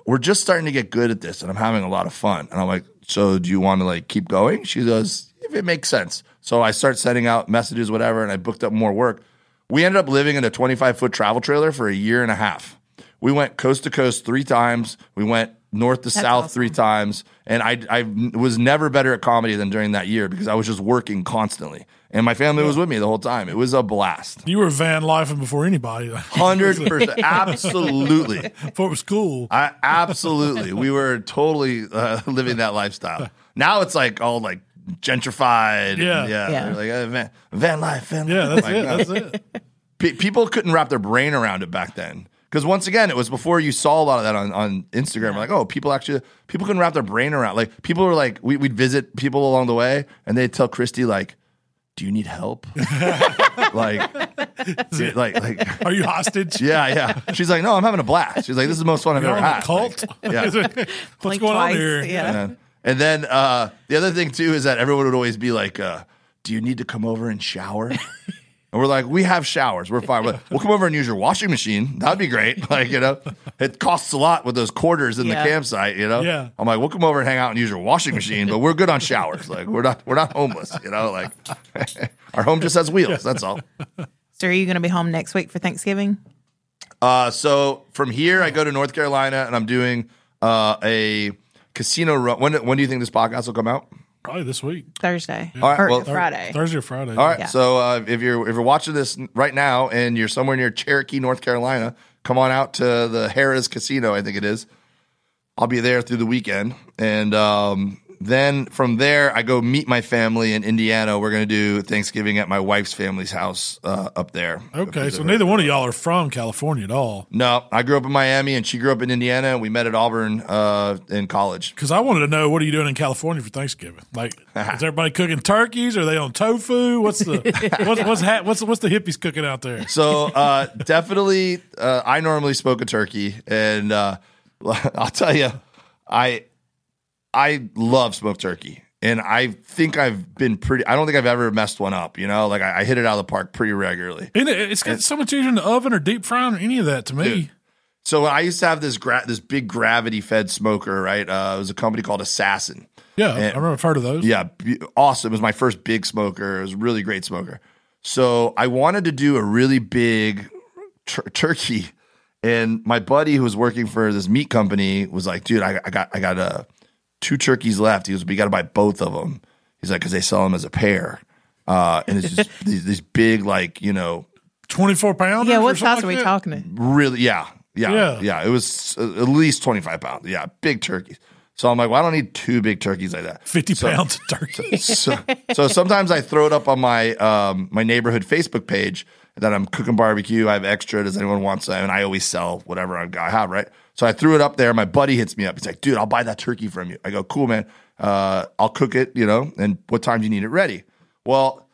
"We're just starting to get good at this, and I'm having a lot of fun." And I'm like, "So do you want to like keep going?" She goes, "If it makes sense." So I start sending out messages, whatever, and I booked up more work. We ended up living in a 25 foot travel trailer for a year and a half. We went coast to coast three times. We went north to south awesome. three times, and I I was never better at comedy than during that year because I was just working constantly, and my family was with me the whole time. It was a blast. You were van lifing before anybody. Hundred percent, absolutely. before it was cool. I absolutely. We were totally uh, living that lifestyle. Now it's like all like gentrified. and Yeah. yeah. Yeah. Like uh, van, van life. Van yeah, life. that's Like, it. That's it. Pe- people couldn't wrap their brain around it back then. Because once again, it was before you saw a lot of that on, on Instagram. Like, oh, people actually, people couldn't wrap their brain around. Like, people were like, we, we'd visit people along the way, and they'd tell Christy like, "Do you need help?" like, like, like, Are you hostage? yeah, yeah. She's like, "No, I'm having a blast." She's like, "This is the most fun I've You're ever on a had." cult? Yeah. What's Like going twice, on here? Yeah. And, and then uh, the other thing too is that everyone would always be like, uh, "Do you need to come over and shower?" And we're like, we have showers. We're fine. We're like, we'll come over and use your washing machine. That'd be great. Like, you know, it costs a lot with those quarters in Yeah. the campsite, you know? Yeah. I'm like, we'll come over and hang out and use your washing machine, but we're good on showers. Like, we're not, we're not homeless, you know? Like, our home just has wheels. That's all. So are you going to be home next week for Thanksgiving? Uh, so from here, I go to North Carolina and I'm doing uh, a casino run. When, when do you think this podcast will come out? Probably this week. Thursday All right, or well- Friday. Thursday or Friday. All right. Yeah. So uh, if you're if you're watching this right now and you're somewhere near Cherokee, North Carolina, come on out to the Harrah's Casino. I think it is. I'll be there through the weekend, and um, then from there I go meet my family in Indiana. We're going to do Thanksgiving at my wife's family's house uh, up there. Okay, so neither one of y'all are from California at all. No, I grew up in Miami, and she grew up in Indiana, and we met at Auburn uh, in college. Because I wanted to know what are you doing in California for Thanksgiving? Like, is everybody cooking turkeys? Are they on tofu? What's the what's what's, ha- what's what's the hippies cooking out there? So uh, definitely, uh, I normally smoke a turkey, and uh, I'll tell you, I I love smoked turkey, and I think I've been pretty. I don't think I've ever messed one up. You know, like I, I hit it out of the park pretty regularly. And it, it's got so much easier in the oven or deep frying or any of that to me. Dude. So I used to have this gra- this big gravity fed smoker. Right, uh, it was a company called Assassin. Yeah, And- I remember I've heard of those. Yeah, awesome. It was my first big smoker. It was a really great smoker. So I wanted to do a really big tur- turkey, and my buddy who was working for this meat company was like, "Dude, I, I got I got uh, two turkeys left." He goes, "We got to buy both of them." He's like, "Because they sell them as a pair." Uh, and it's just these, these big, like you know, twenty four pounds. yeah, what size are we talking? really, yeah, yeah, Yeah. yeah, It was at least twenty five pounds. Yeah, big turkeys. So I'm like, well, I don't need two big turkeys like that. Fifty So- pounds of turkey. so, so sometimes I throw it up on my um, my neighborhood Facebook page that I'm cooking barbecue. I have extra. Does anyone want some? And I always sell whatever I I have, right? So I threw it up there. My buddy hits me up. He's like, dude, I'll buy that turkey from you. I go, cool, man. Uh, I'll cook it, you know, and what time do you need it ready? Well,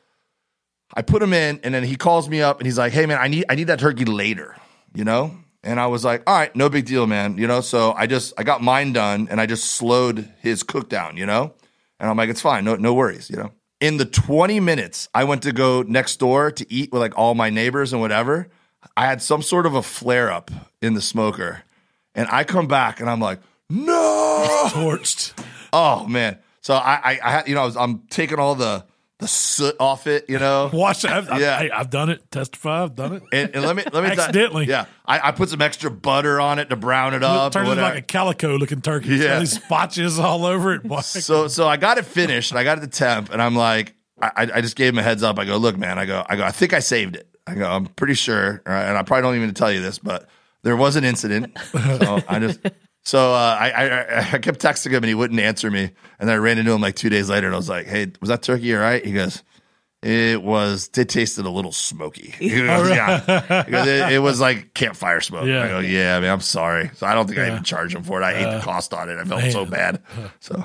I put him in, and then he calls me up and he's like, hey, man, I need I need that turkey later, you know? And I was like, all right, no big deal, man. You know, so I just I got mine done and I just slowed his cook down, you know? And I'm like, it's fine, no, no worries, you know. In the 20 minutes I went to go next door to eat with like all my neighbors and whatever, I had some sort of a flare up in the smoker. And I come back and I'm like, no. Torched. Oh man. So I I, I you know, I was, I'm taking all the the soot off it, you know. Watch that. I've, Yeah. I, have done it. Testify. I've done it. And, and let me let me Accidentally. yeah. I, I put some extra butter on it to brown it up. it turns into like a calico looking turkey. It's got Yeah. these spotches all over it. Boy. so so I got it finished and I got it to temp and I'm like I, I just gave him a heads up. I go, look, man. I go, I go. I think I saved it. I go, I'm pretty sure, right, and I probably don't even tell you this, but there was an incident. So I just so uh, I, I I kept texting him and he wouldn't answer me, and then I ran into him like two days later and I was like, hey, was that turkey all right? He goes. It was. It tasted a little smoky. He goes, yeah, He goes, it, it was like campfire smoke. Yeah. I go, yeah. I mean, I'm sorry. So I don't think I even charged him for it. I ate the cost on it. I felt so bad. So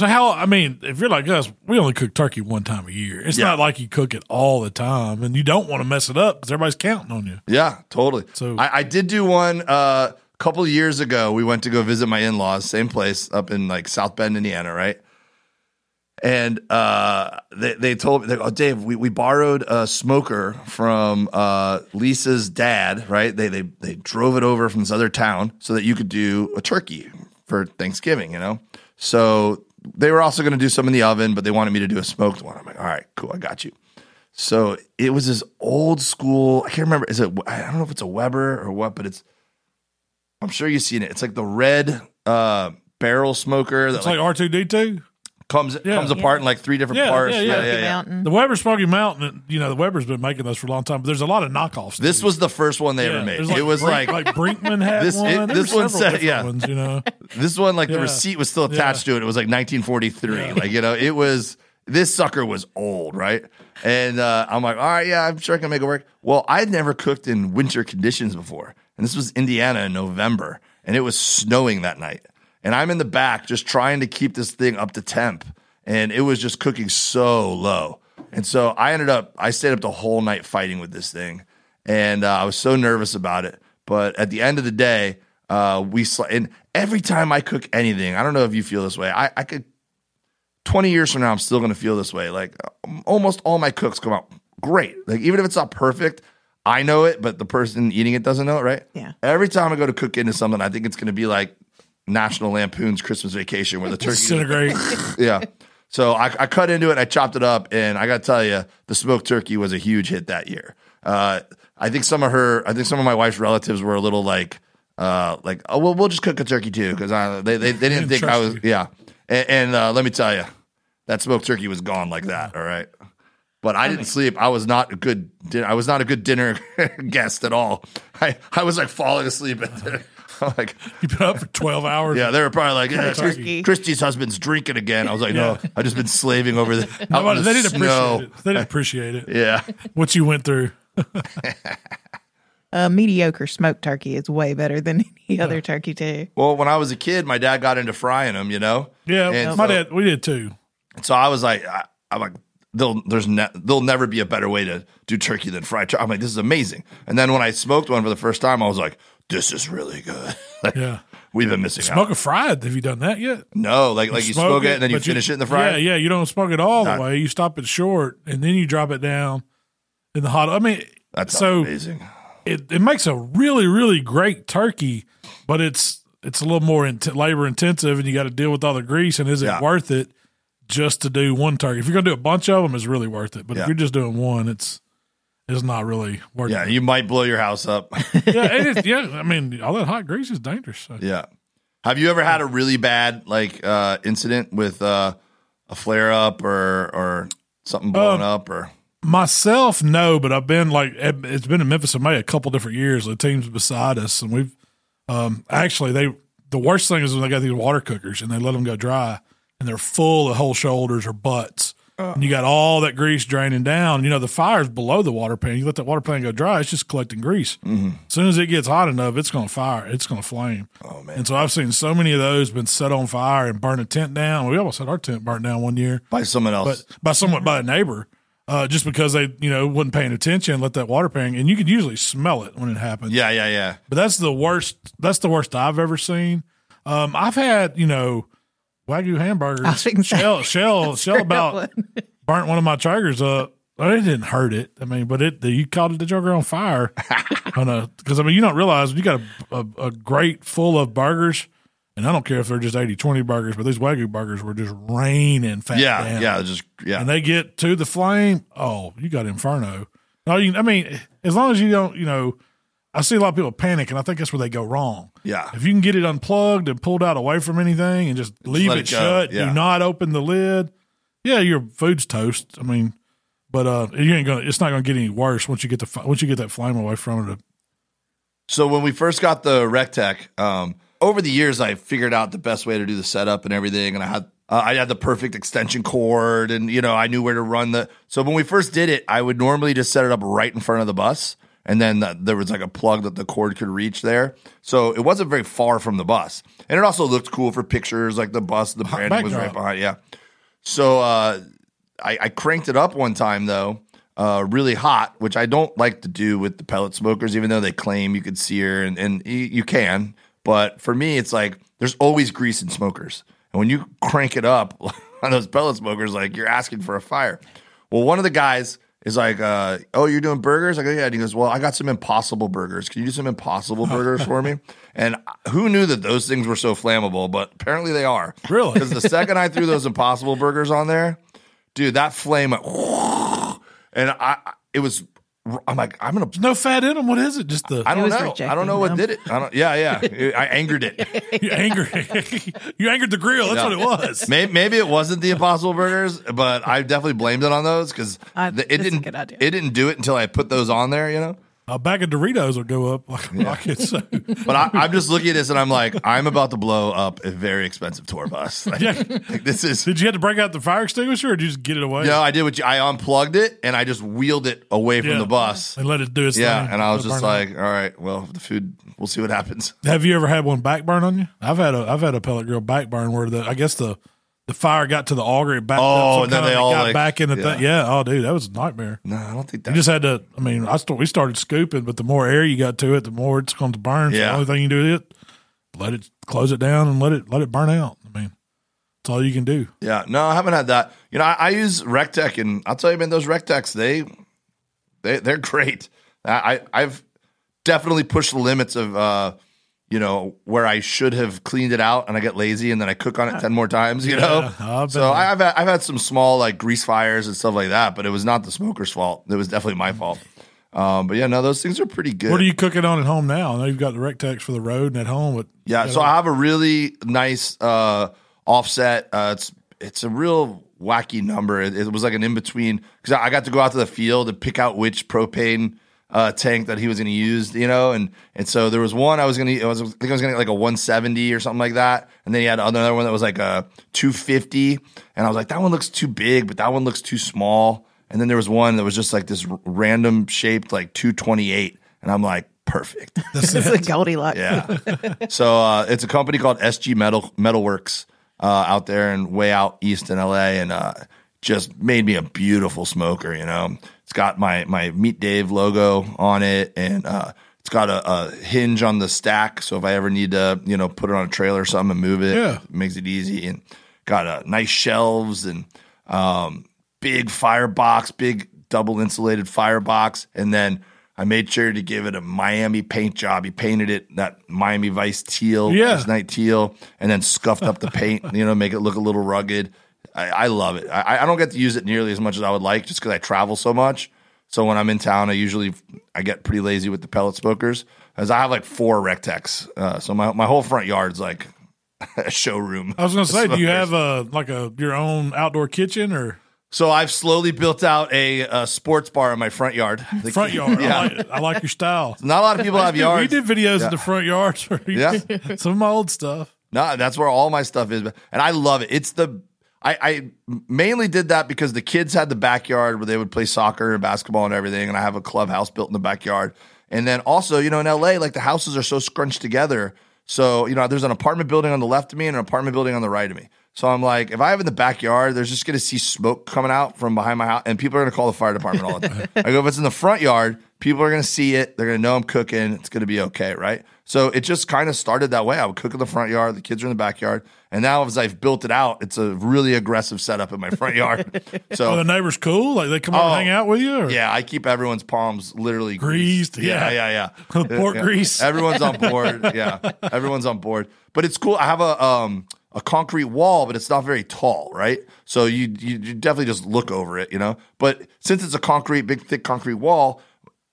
So how? I mean, if you're like us, we only cook turkey one time a year. It's Yeah. not like you cook it all the time, and you don't want to mess it up because everybody's counting on you. Yeah, totally. So- I, I did do one uh, a couple of years ago. We went to go visit my in laws, same place up in like South Bend, Indiana, right? And uh, they, they told me, they go, oh, Dave, we, we borrowed a smoker from uh, Lisa's dad, right? They, they, they drove it over from this other town so that you could do a turkey for Thanksgiving, you know? So they were also going to do some in the oven, but they wanted me to do a smoked one. I'm like, all right, cool, I got you. So it was this old school. I can't remember. Is it? I don't know if it's a Weber or what, but it's. I'm sure you've seen it. It's like the red uh, barrel smoker that It's like, R two D two. Comes yeah. comes apart in like three different Yeah, parts. yeah, yeah. Smoky Mountain. The Weber Smoky Mountain. You know, the Weber's been making those for a long time, but there's a lot of knockoffs. This too. was the first one they Yeah, ever made. there's it was Brink- like, like Brinkmann had This- one. it- this one several said- different yeah. ones, you know. this one. Like the receipt was still attached to it. It was like 1943. Like you know, it was. This sucker was old, right? And uh, I'm like, all right, yeah, I'm sure I can make it work. Well, I'd never cooked in winter conditions before, and this was Indiana in November, and it was snowing that night. And I'm in the back just trying to keep this thing up to temp, and it was just cooking so low. And so I ended up, I stayed up the whole night fighting with this thing, and uh, I was so nervous about it. But at the end of the day, uh, we sl- and every time I cook anything, I don't know if you feel this way. I, I could 20 years from now, I'm still going to feel this way. Like um, almost all my cooks come out great. Like even if it's not perfect, I know it, but the person eating it doesn't know it, right? Yeah. Every time I go to cook into something, I think it's going to be like National Lampoon's Christmas Vacation, where the turkey, Disintegrate. yeah. So I, I cut into it, I chopped it up, and I got to tell you, the smoked turkey was a huge hit that year. Uh, I think some of her, I think some of my wife's relatives were a little like, uh, like, oh well, we'll just cook a turkey too, because they, they they didn't think I was, you. yeah. And, and uh, let me tell you, that smoked turkey was gone like that. All right. But I didn't sleep. I was not a good. Din- I was not a good dinner guest at all. I, I was like falling asleep at dinner. I'm like, You've been up for 12 hours. yeah, they were probably like, yeah, turkey. Chris- Christy's husband's drinking again. I was like, no, I've just been slaving over the, out in the they didn't snow. appreciate it. They didn't appreciate it. Yeah. What you went through. A mediocre smoked turkey is way better than any other turkey too. Well, when I was a kid, my dad got into frying them, you know? Yeah, And my so- dad, we did too. So I was like, I, I'm like, there'll, there's ne- there'll never be a better way to do turkey than fried turkey. I'm like, this is amazing. And then when I smoked one for the first time, I was like, this is really good. like, Yeah. We've been missing Smoke out. a fried. Have you done that yet? No, like like you smoke it and then you finish it in the fryer. Yeah, yeah. You don't smoke it all Not- the way. You stop it short and then you drop it down in the hot. I mean, That's so amazing. it, it makes a really really great turkey, but it's it's a little more int- labor intensive and you got to deal with all the grease. And is it worth it just to do one turkey? If you're gonna do a bunch of them, it's really worth it. But Yeah. if you're just doing one, it's it's not really worth Yeah, it. you might blow your house up. yeah, it is, yeah. I mean, all that hot grease is dangerous. So. yeah. Have you ever had a really bad like uh incident with uh a flare up or or something blowing Um, up or Myself, no, but I've been like it's been in Memphis in May a couple different years. The teams beside us, and we've um, actually they the worst thing is when they got these water cookers and they let them go dry and they're full of whole shoulders or butts. And you got all that grease draining down. You know, the fire's below the water pan. You let that water pan go dry, it's just collecting grease. As soon as it gets hot enough, it's going to fire. It's going to flame. Oh man. And so I've seen so many of those been set on fire and burn a tent down. We almost had our tent burnt down one year By someone else. but by someone by a neighbor, uh, just because they you know wasn't paying attention, let that water pan, and you could usually smell it when it happens. yeah, yeah, yeah. But that's the worst. That's the worst I've ever seen. Um, I've had you know wagyu hamburgers. I was thinking Shell Shell Shell about one. burnt one of my Traegers up. Well, it didn't hurt it. I mean, but it you caught the joker on fire. on a because I mean you don't realize you got a, a, a grate full of burgers. And I don't care if they're just 80 20 burgers, but these Wagyu burgers were just raining fat Yeah, down yeah, just yeah. and they get to the flame, oh, you got inferno. No, you, I mean, as long as you don't, you know, I see a lot of people panic, and I think that's where they go wrong. Yeah. If you can get it unplugged and pulled out away from anything, and just leave it, it shut, yeah. do not open the lid. Yeah, your food's toast. I mean, but uh, you ain't gonna. It's not gonna get any worse once you get the once you get that flame away from it. So when we first got the RecTeq, um, over the years I figured out the best way to do the setup and everything, and I had uh, I had the perfect extension cord, and you know I knew where to run the. So when we first did it, I would normally just set it up right in front of the bus, and then the, there was like a plug that the cord could reach there. So it wasn't very far from the bus, and it also looked cool for pictures. Like the bus, the branding was right behind. Yeah. So uh, I, I cranked it up one time though, uh, really hot, which I don't like to do with the pellet smokers, even though they claim you could sear and, and you can. But for me, it's like there's always grease in smokers. And when you crank it up on those pellet smokers, like you're asking for a fire. Well, one of the guys is like, uh, "Oh, you're doing burgers?" I go, "Yeah." And he goes, "Well, I got some Impossible burgers. Can you do some Impossible burgers for me?" And who knew that those things were so flammable? But apparently they are. Really? Because the second I threw those Impossible burgers on there, dude, that flame went, and I, it was. I'm like, I'm gonna. No fat in them. What is it? Just the I don't was know. I don't know what did it. I don't. Yeah, yeah. I angered it. you angered. you angered the grill. That's what it was. Maybe, maybe it wasn't the Impossible Burgers, but I definitely blamed it on those because it didn't. It didn't do it until I put those on there. You know. A bag of Doritos will go up like a rocket. So But I, I'm just looking at this and I'm like, I'm about to blow up a very expensive tour bus. Like, Yeah. like, this is. did you have to break out the fire extinguisher, or did you just get it away? No, I did what you, I unplugged it and I just wheeled it away from Yeah. the bus. and let it do its thing. Yeah, thing. and I was just like, all right, well, the food, we'll see what happens. have you ever had one backburn on you? I've had a I've had a pellet grill backburn where the I guess the the fire got to the auger, it backed Oh, up, and then they all, got like- back in the yeah. thing. Yeah, oh dude, that was a nightmare. No, I don't think that. You just had to. I mean, I st- we started scooping, but the more air you got to it, the more it's going to burn. So Yeah. the only thing you do is it let it close it down and let it let it burn out. I mean, that's all you can do. Yeah, no, I haven't had that. You know, I, I use RecTeq, and I'll tell you, man, those RecTeqs, they, they, they're great. I, I- I've definitely pushed the limits of, uh, you know, where I should have cleaned it out, and I get lazy, and then I cook on it ten more times. You know, so. I've had, I've had some small like grease fires and stuff like that, but it was not the smoker's fault. It was definitely my fault. Um, but yeah, no, those things are pretty good. What are you cooking on at home now? I know you've got the RecTeqs for the road and at home, but Yeah, so I have a really nice uh, offset. Uh, it's it's a real wacky number. It, it was like an in between because I got to go out to the field and pick out which propane uh, tank that he was going to use. You know, and and so there was one I was going to. I was I think I was going to get like a 170 or something like that, and then he had another one that was like a 250, and I was like that one looks too big, but that one looks too small. And then there was one that was just like this r- random shaped like 228, and I'm like perfect. this is a Goldilocks. Yeah. so uh, it's a company called SG Metal Metalworks uh, out there and way out east in LA, and uh, just made me a beautiful smoker. You know, it's got my my Meat Dave logo on it, and uh, it's got a, a hinge on the stack. So if I ever need to, you know, put it on a trailer or something and move it, Yeah. it makes it easy. And got uh, nice shelves and um, big firebox, big double insulated firebox, and then. I made sure to give it a Miami paint job. He painted it that Miami Vice teal, Yeah. this night teal, and then scuffed up the paint, you know, make it look a little rugged. I, I love it. I, I don't get to use it nearly as much as I would like, just because I travel so much. So when I'm in town, I usually I get pretty lazy with the pellet smokers, as I have like four RecTeqs. Uh, so my my whole front yard's like a showroom. I was going to say, do you have a like a your own outdoor kitchen or So I've slowly built out a, uh sports bar in my front yard. The- front yard? Yeah. I, like, I like your style. Not a lot of people have yards. We did videos Yeah. in the front yards. Yeah. some of my old stuff. No, that's where all my stuff is, and I love it. It's the I, I mainly did that because the kids had the backyard where they would play soccer and basketball and everything, and I have a clubhouse built in the backyard. And then also, you know, in LA, like the houses are so scrunched together. So, you know, there's an apartment building on the left of me and an apartment building on the right of me. So I'm like, if I have in the backyard, there's just gonna see smoke coming out from behind my house, and people are gonna call the fire department all the time. I go, if it's in the front yard, people are gonna see it. They're gonna know I'm cooking. It's gonna be okay, right? So it just kind of started that way. I would cook in the front yard. The kids are in the backyard, and now as I've built it out, it's a really aggressive setup in my front yard. So Are the neighbors cool? Like they come over Oh, and hang out with you? Or? yeah, I keep everyone's palms literally Greased, Yeah, yeah. yeah, yeah. Pork Yeah. grease. Everyone's on board. Yeah, everyone's on board. But it's cool. I have a um a concrete wall, but it's not very tall, right? So you you, you definitely just look over it, you know. But since it's a concrete, big thick concrete wall,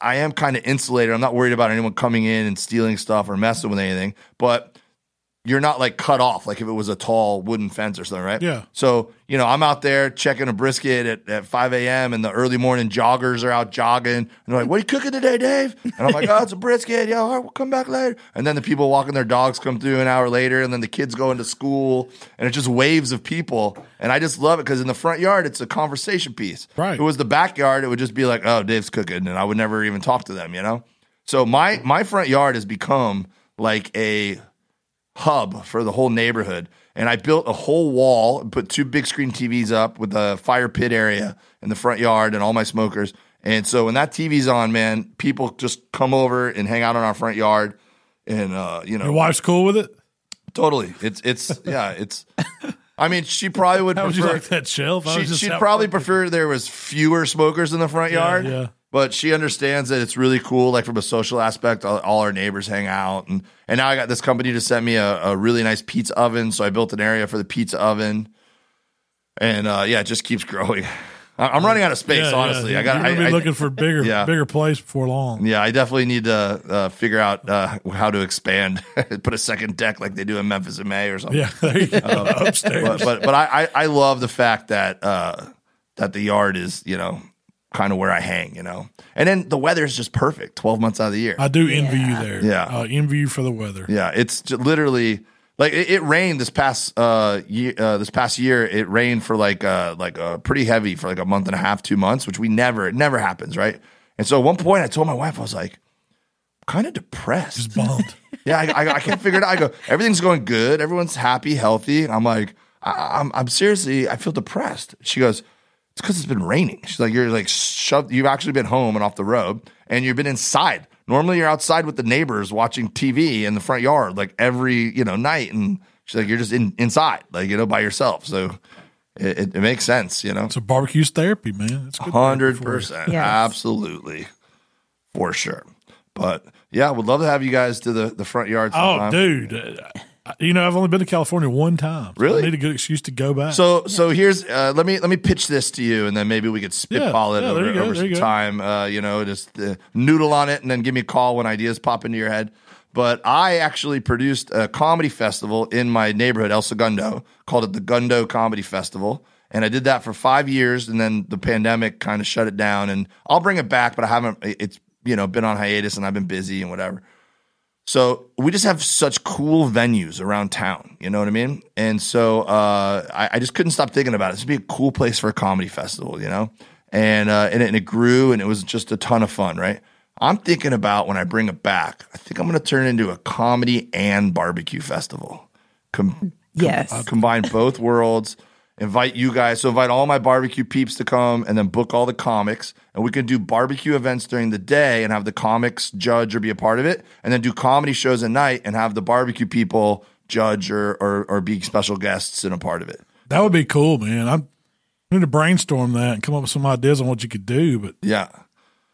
I am kind of insulated. I'm not worried about anyone coming in and stealing stuff or messing with anything. But you're not like cut off like if it was a tall wooden fence or something, right? Yeah. So, you know, I'm out there checking a brisket at, at 5 a.m. and the early morning joggers are out jogging. And they're like, What are you cooking today, Dave? And I'm like, Oh, it's a brisket. Yeah, all right, we'll come back later. And then the people walking their dogs come through an hour later. And then the kids go into school. And it's just waves of people. And I just love it because in the front yard, it's a conversation piece. Right. If it was the backyard, it would just be like, Oh, Dave's cooking. And I would never even talk to them, you know? So my my front yard has become like a hub for the whole neighborhood. And I built a whole wall and put two big screen TVs up with a fire pit area in the front yard and all my smokers. And so when that TV's on, man, people just come over and hang out in our front yard. And uh, you know, Your wife's cool with it? totally. It's it's yeah, it's I mean, she probably would How would you prefer like that shelf? She, she'd probably prefer there was fewer smokers in the front Yeah, yard. yeah. But she understands that it's really cool, like from a social aspect. All, all our neighbors hang out, and and now I got this company to send me a, a really nice pizza oven. So I built an area for the pizza oven, and uh, yeah, it just keeps growing. I'm running out of space, Yeah, yeah. honestly. I got. Gonna be looking for bigger, Yeah. bigger place before long. yeah, I definitely need to uh, figure out uh, how to expand, put a second deck like they do in Memphis in May or something. Yeah, there you go. upstairs. but but but I, I I love the fact that uh that the yard is you know kind of where I hang you know and then the weather is just perfect twelve months out of the year I do envy you there. Yeah. uh, envy you for the weather. yeah it's j- literally like it, it rained this past uh, year, uh this past year it rained for like uh like uh pretty heavy for like a month and a half two months which we never it never happens right and so at one point I told my wife I was like kind of depressed Just bummed. yeah, I, I, I can't figure it out. I go, everything's going good. Everyone's happy, healthy. And I'm like, I, I'm, I'm seriously, I feel depressed. She goes, it's because it's been raining. She's like, you're like shoved. You've actually been home and off the road, and you've been inside. Normally, you're outside with the neighbors watching TV in the front yard, like every you know night. And she's like, you're just in inside, like you know, by yourself. So it, it, it makes sense, you know. so barbecue's therapy, man. It's good Hundred therapy for you. percent, Yes. absolutely, for sure. But yeah, would love to have you guys to the the front yard. Oh, dude. You know, I've only been to California one time. so Really? I need a good excuse to go back. So so here's uh, let me let me pitch this to you, and then maybe we could spitball Yeah, it yeah, over, go, over some you go. time. Uh, you know, just uh, noodle on it, and then give me a call when ideas pop into your head. But I actually produced a comedy festival in my neighborhood, El Segundo, called it the Gundo Comedy Festival. And I did that for five years, and then the pandemic kind of shut it down. And I'll bring it back, but I haven't. It's you know been on hiatus, and I've been busy and whatever. So we just have such cool venues around town. You know what I mean? And so uh, I, I just couldn't stop thinking about it. This would be a cool place for a comedy festival, you know? And, uh, and, it, and it grew and it was just a ton of fun, right? I'm thinking about when I bring it back, I think I'm going to turn it into a comedy and barbecue festival. Com- Yes. combine both worlds. Invite you guys, so invite all my barbecue peeps to come, and then book all the comics, and we can do barbecue events during the day and have the comics judge or be a part of it, and then do comedy shows at night and have the barbecue people judge or or, or be special guests and a part of it. that would be cool, man. I'm I need to brainstorm that and come up with some ideas on what you could do, but Yeah,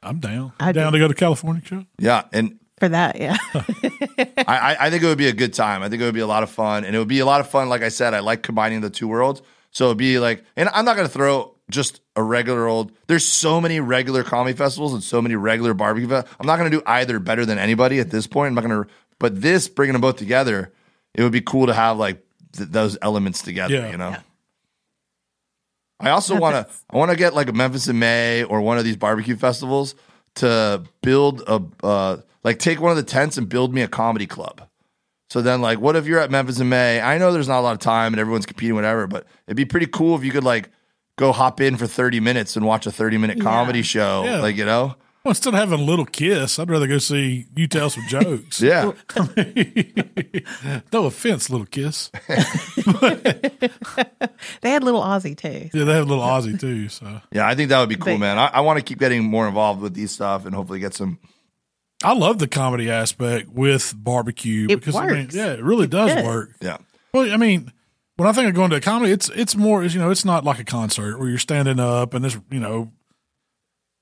I'm down. I I'm down do. to go to California show. yeah, and For that, yeah. I, I I think it would be a good time. I think it would be a lot of fun, and it would be a lot of fun. Like I said, I like combining the two worlds. So it'd be like, and I'm not going to throw just a regular old. There's so many regular comedy festivals and so many regular barbecue. Fe- I'm not going to do either better than anybody at this point. I'm not going to. But this bringing them both together, it would be cool to have like th- those elements together. Yeah. You know. I also want to. I want to get like a Memphis in May or one of these barbecue festivals to build a uh, like take one of the tents and build me a comedy club. So then, like, what if you're at Memphis in May? I know there's not a lot of time and everyone's competing, whatever, but it'd be pretty cool if you could like go hop in for 30 minutes and watch a 30 minute comedy show. Yeah. Like, you know? Well, instead of having a little kiss, I'd rather go see you tell some jokes. Yeah. no offense, little kiss. They had little Aussie too. Yeah, they have a little Aussie too. So Yeah. I think that would be cool, But- man. I, I want to keep getting more involved with these stuff and hopefully get some. I love the comedy aspect with barbecue It because I mean, yeah, it really does does. work. Yeah. Well, I mean, when I think of going to a comedy, it's it's more you know, it's not like a concert where you're standing up and there's you know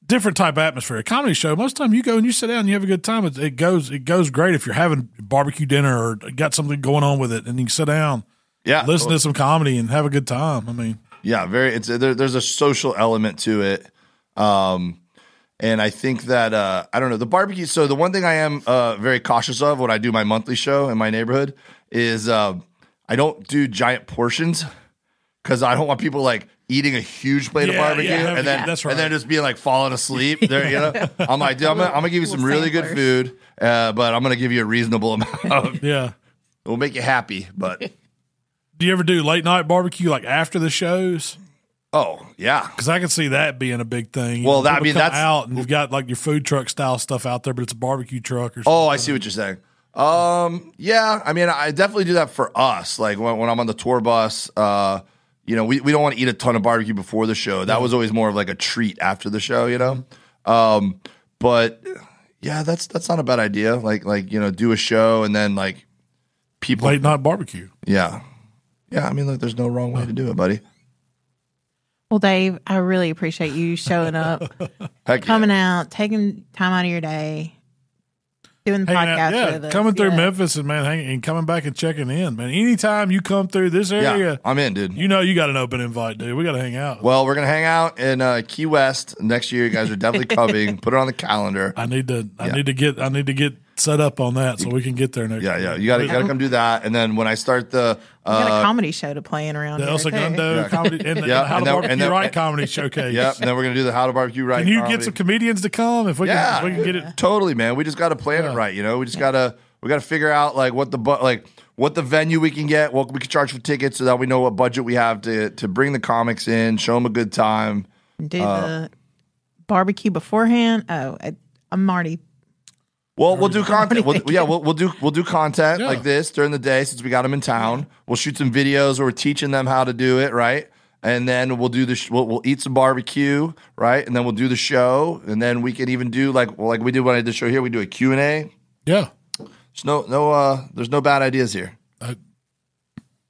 different type of atmosphere. A comedy show, most of the time you go and you sit down and you have a good time. It, it goes it goes great if you're having barbecue dinner or got something going on with it, and you can sit down, Yeah. listen to some comedy, and have a good time. I mean, Yeah, very. It's there, there's a social element to it, um, and I think that uh, I don't know the barbecue. So the one thing I am uh, very cautious of when I do my monthly show in my neighborhood is uh, I don't do giant portions because I don't want people like eating a huge plate of barbecue yeah, and then that's and then just being like falling asleep. There, you know, I'm like, dude, I'm gonna, I'm gonna give you some really good food, uh, but I'm gonna give you a reasonable amount. Yeah. It'll make you happy, but Do you ever do late night barbecue like after the shows? Oh yeah, Because I can see that being a big thing. You Well, know, that- I mean, that's- out and you've got like your food truck style stuff out there, but it's a barbecue truck or something. Oh, I see what you're saying. Um, yeah, I mean, I definitely do that for us. Like when, when I'm on the tour bus, uh, you know, we, we don't want to eat a ton of barbecue before the show. That was always more of like a treat after the show, you know. Um, but yeah, that's that's not a bad idea. Like like you know, do a show and then like people. late night barbecue. Yeah, yeah. I mean, look, there's no wrong way to do it, buddy. Well, Dave, I really appreciate you showing up, Heck yeah. coming out, taking time out of your day, doing the Hanging podcast out, yeah, with us. coming through Yeah. Memphis and man, hanging and coming back and checking in, man. Anytime you come through this Yeah, area, I'm in, dude. you know you got an open invite, dude. We got to hang out. Well, we're gonna hang out in uh, Key West next year. You guys are definitely coming. Put it on the calendar. I need to, I Yeah. need to get, I need to get set up on that so we can get there next. Yeah, yeah. You gotta, gotta come do that. And then when I start the We got uh, a comedy show to play in around The here. El. Segundo Yeah. comedy and the Yeah, How and to then- Barbecue and then- Right comedy showcase. Yep, and then we're gonna do the how to barbecue right. Can you comedy. get some comedians to come if we Yeah, can? If we can get it. Totally, man. We just got to plan Yeah. it right. You know, we just gotta we gotta figure out like what the but like what the venue we can get, what we can charge for tickets, so that we know what budget we have to to bring the comics in, show them a good time. Do Uh, the barbecue beforehand. Oh, I, I'm already. Well, we'll do content. We'll, yeah, we'll, we'll do we'll do content Yeah. like this during the day since we got them in town. We'll shoot some videos where we're teaching them how to do it, right? And then we'll do the sh- we'll, we'll eat some barbecue, right? And then we'll do the show, and then we can even do like well, like we did when I did the show here. We do a Q and A. Yeah, There's no no uh there's no bad ideas here.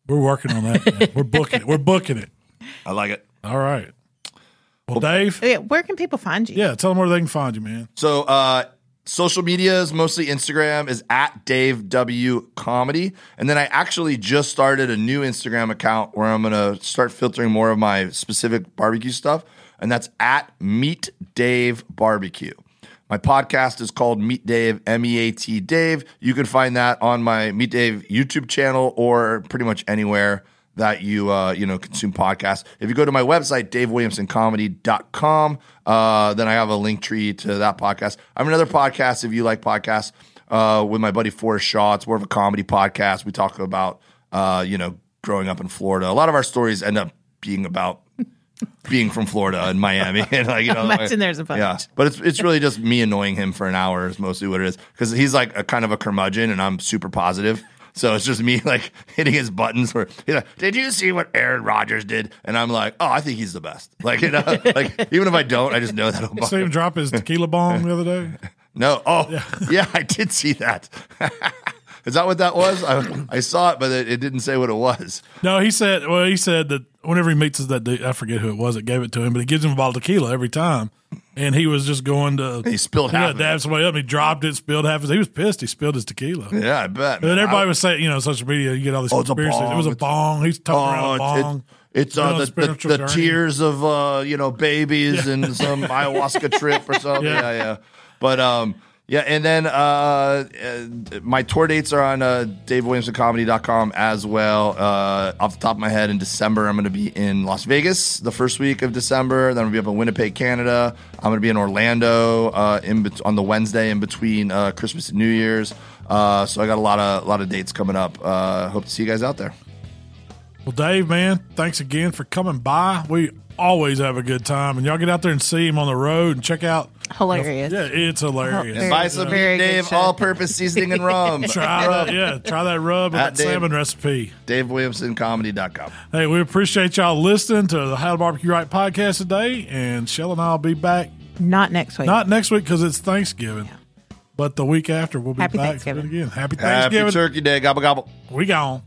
we're working on that. man. We're booking it. We're booking it. I like it. All right. Well, Dave, Yeah, where can people find you? yeah, tell them where they can find you, man. So uh social media is mostly Instagram is at Dave W Comedy. And then I actually just started a new Instagram account where I'm gonna start filtering more of my specific barbecue stuff. And that's at Meat Dave Barbecue. My podcast is called Meat Dave, M E A T Dave. You can find that on my Meat Dave YouTube channel or pretty much anywhere that you uh, you know consume podcasts. If you go to my website, davewilliamsoncomedy.com, uh, then I have a link tree to that podcast. I have another podcast if you like podcasts uh, with my buddy Forrest Shaw. It's more of a comedy podcast. We talk about uh, you know growing up in Florida. A lot of our stories end up being about being from Florida and Miami, and like you know, Imagine there's a bunch. Yeah, but it's it's really just me annoying him for an hour is mostly what it is because he's like a kind of a curmudgeon and I'm super positive. So it's just me like hitting his buttons. Where you know, did you see what Aaron Rodgers did? And I'm like, oh, I think he's the best. Like you know, like even if I don't, I just know that. See him drop his tequila bomb the other day. No, oh yeah. I did see that. Is that what that was? I, I saw it, but it, it didn't say what it was. No, he said. Well, he said that whenever he meets us that dude, I forget who it was that gave it to him, but he gives him a bottle of tequila every time, and he was just going to. He spilled half. it. dab somebody up. He dropped it, spilled half. His, he was pissed. He spilled his tequila. Yeah, I bet. And everybody I- was saying, you know, social media, you get all these Oh, conspiracies. It was a bong. He's talking around Oh, a bong. it, it's uh, the, the, the tears of uh, you know babies and some ayahuasca trip or something. Yeah. Yeah. yeah, But um, yeah, and then uh, uh, my tour dates are on uh, DaveWilliamsonComedy.com as well. Uh, off the top of my head, in December, I'm going to be in Las Vegas the first week of December. Then I'm going to be up in Winnipeg, Canada. I'm going to be in Orlando uh, in on the Wednesday in between uh, Christmas and New Year's. Uh, so I got a lot of a lot of dates coming up. Uh, hope to see you guys out there. Well, Dave, man, thanks again for coming by. We always have a good time, and y'all get out there and see him on the road and check out. Hilarious. Yeah, it's oh, hilarious. Very- Buy some very good Dave show. all-purpose seasoning and rum. Try that, yeah, try that rub and At that Dave. salmon recipe. DaveWilliamsonComedy.com. Hey, we appreciate y'all listening to the How to Barbecue Right podcast today, and Shell and I'll be back Not next week. not next week because it's Thanksgiving, but the week after we'll be Happy back Thanksgiving. again. Happy Happy Thanksgiving. Turkey Day. Gobble, gobble. we gone.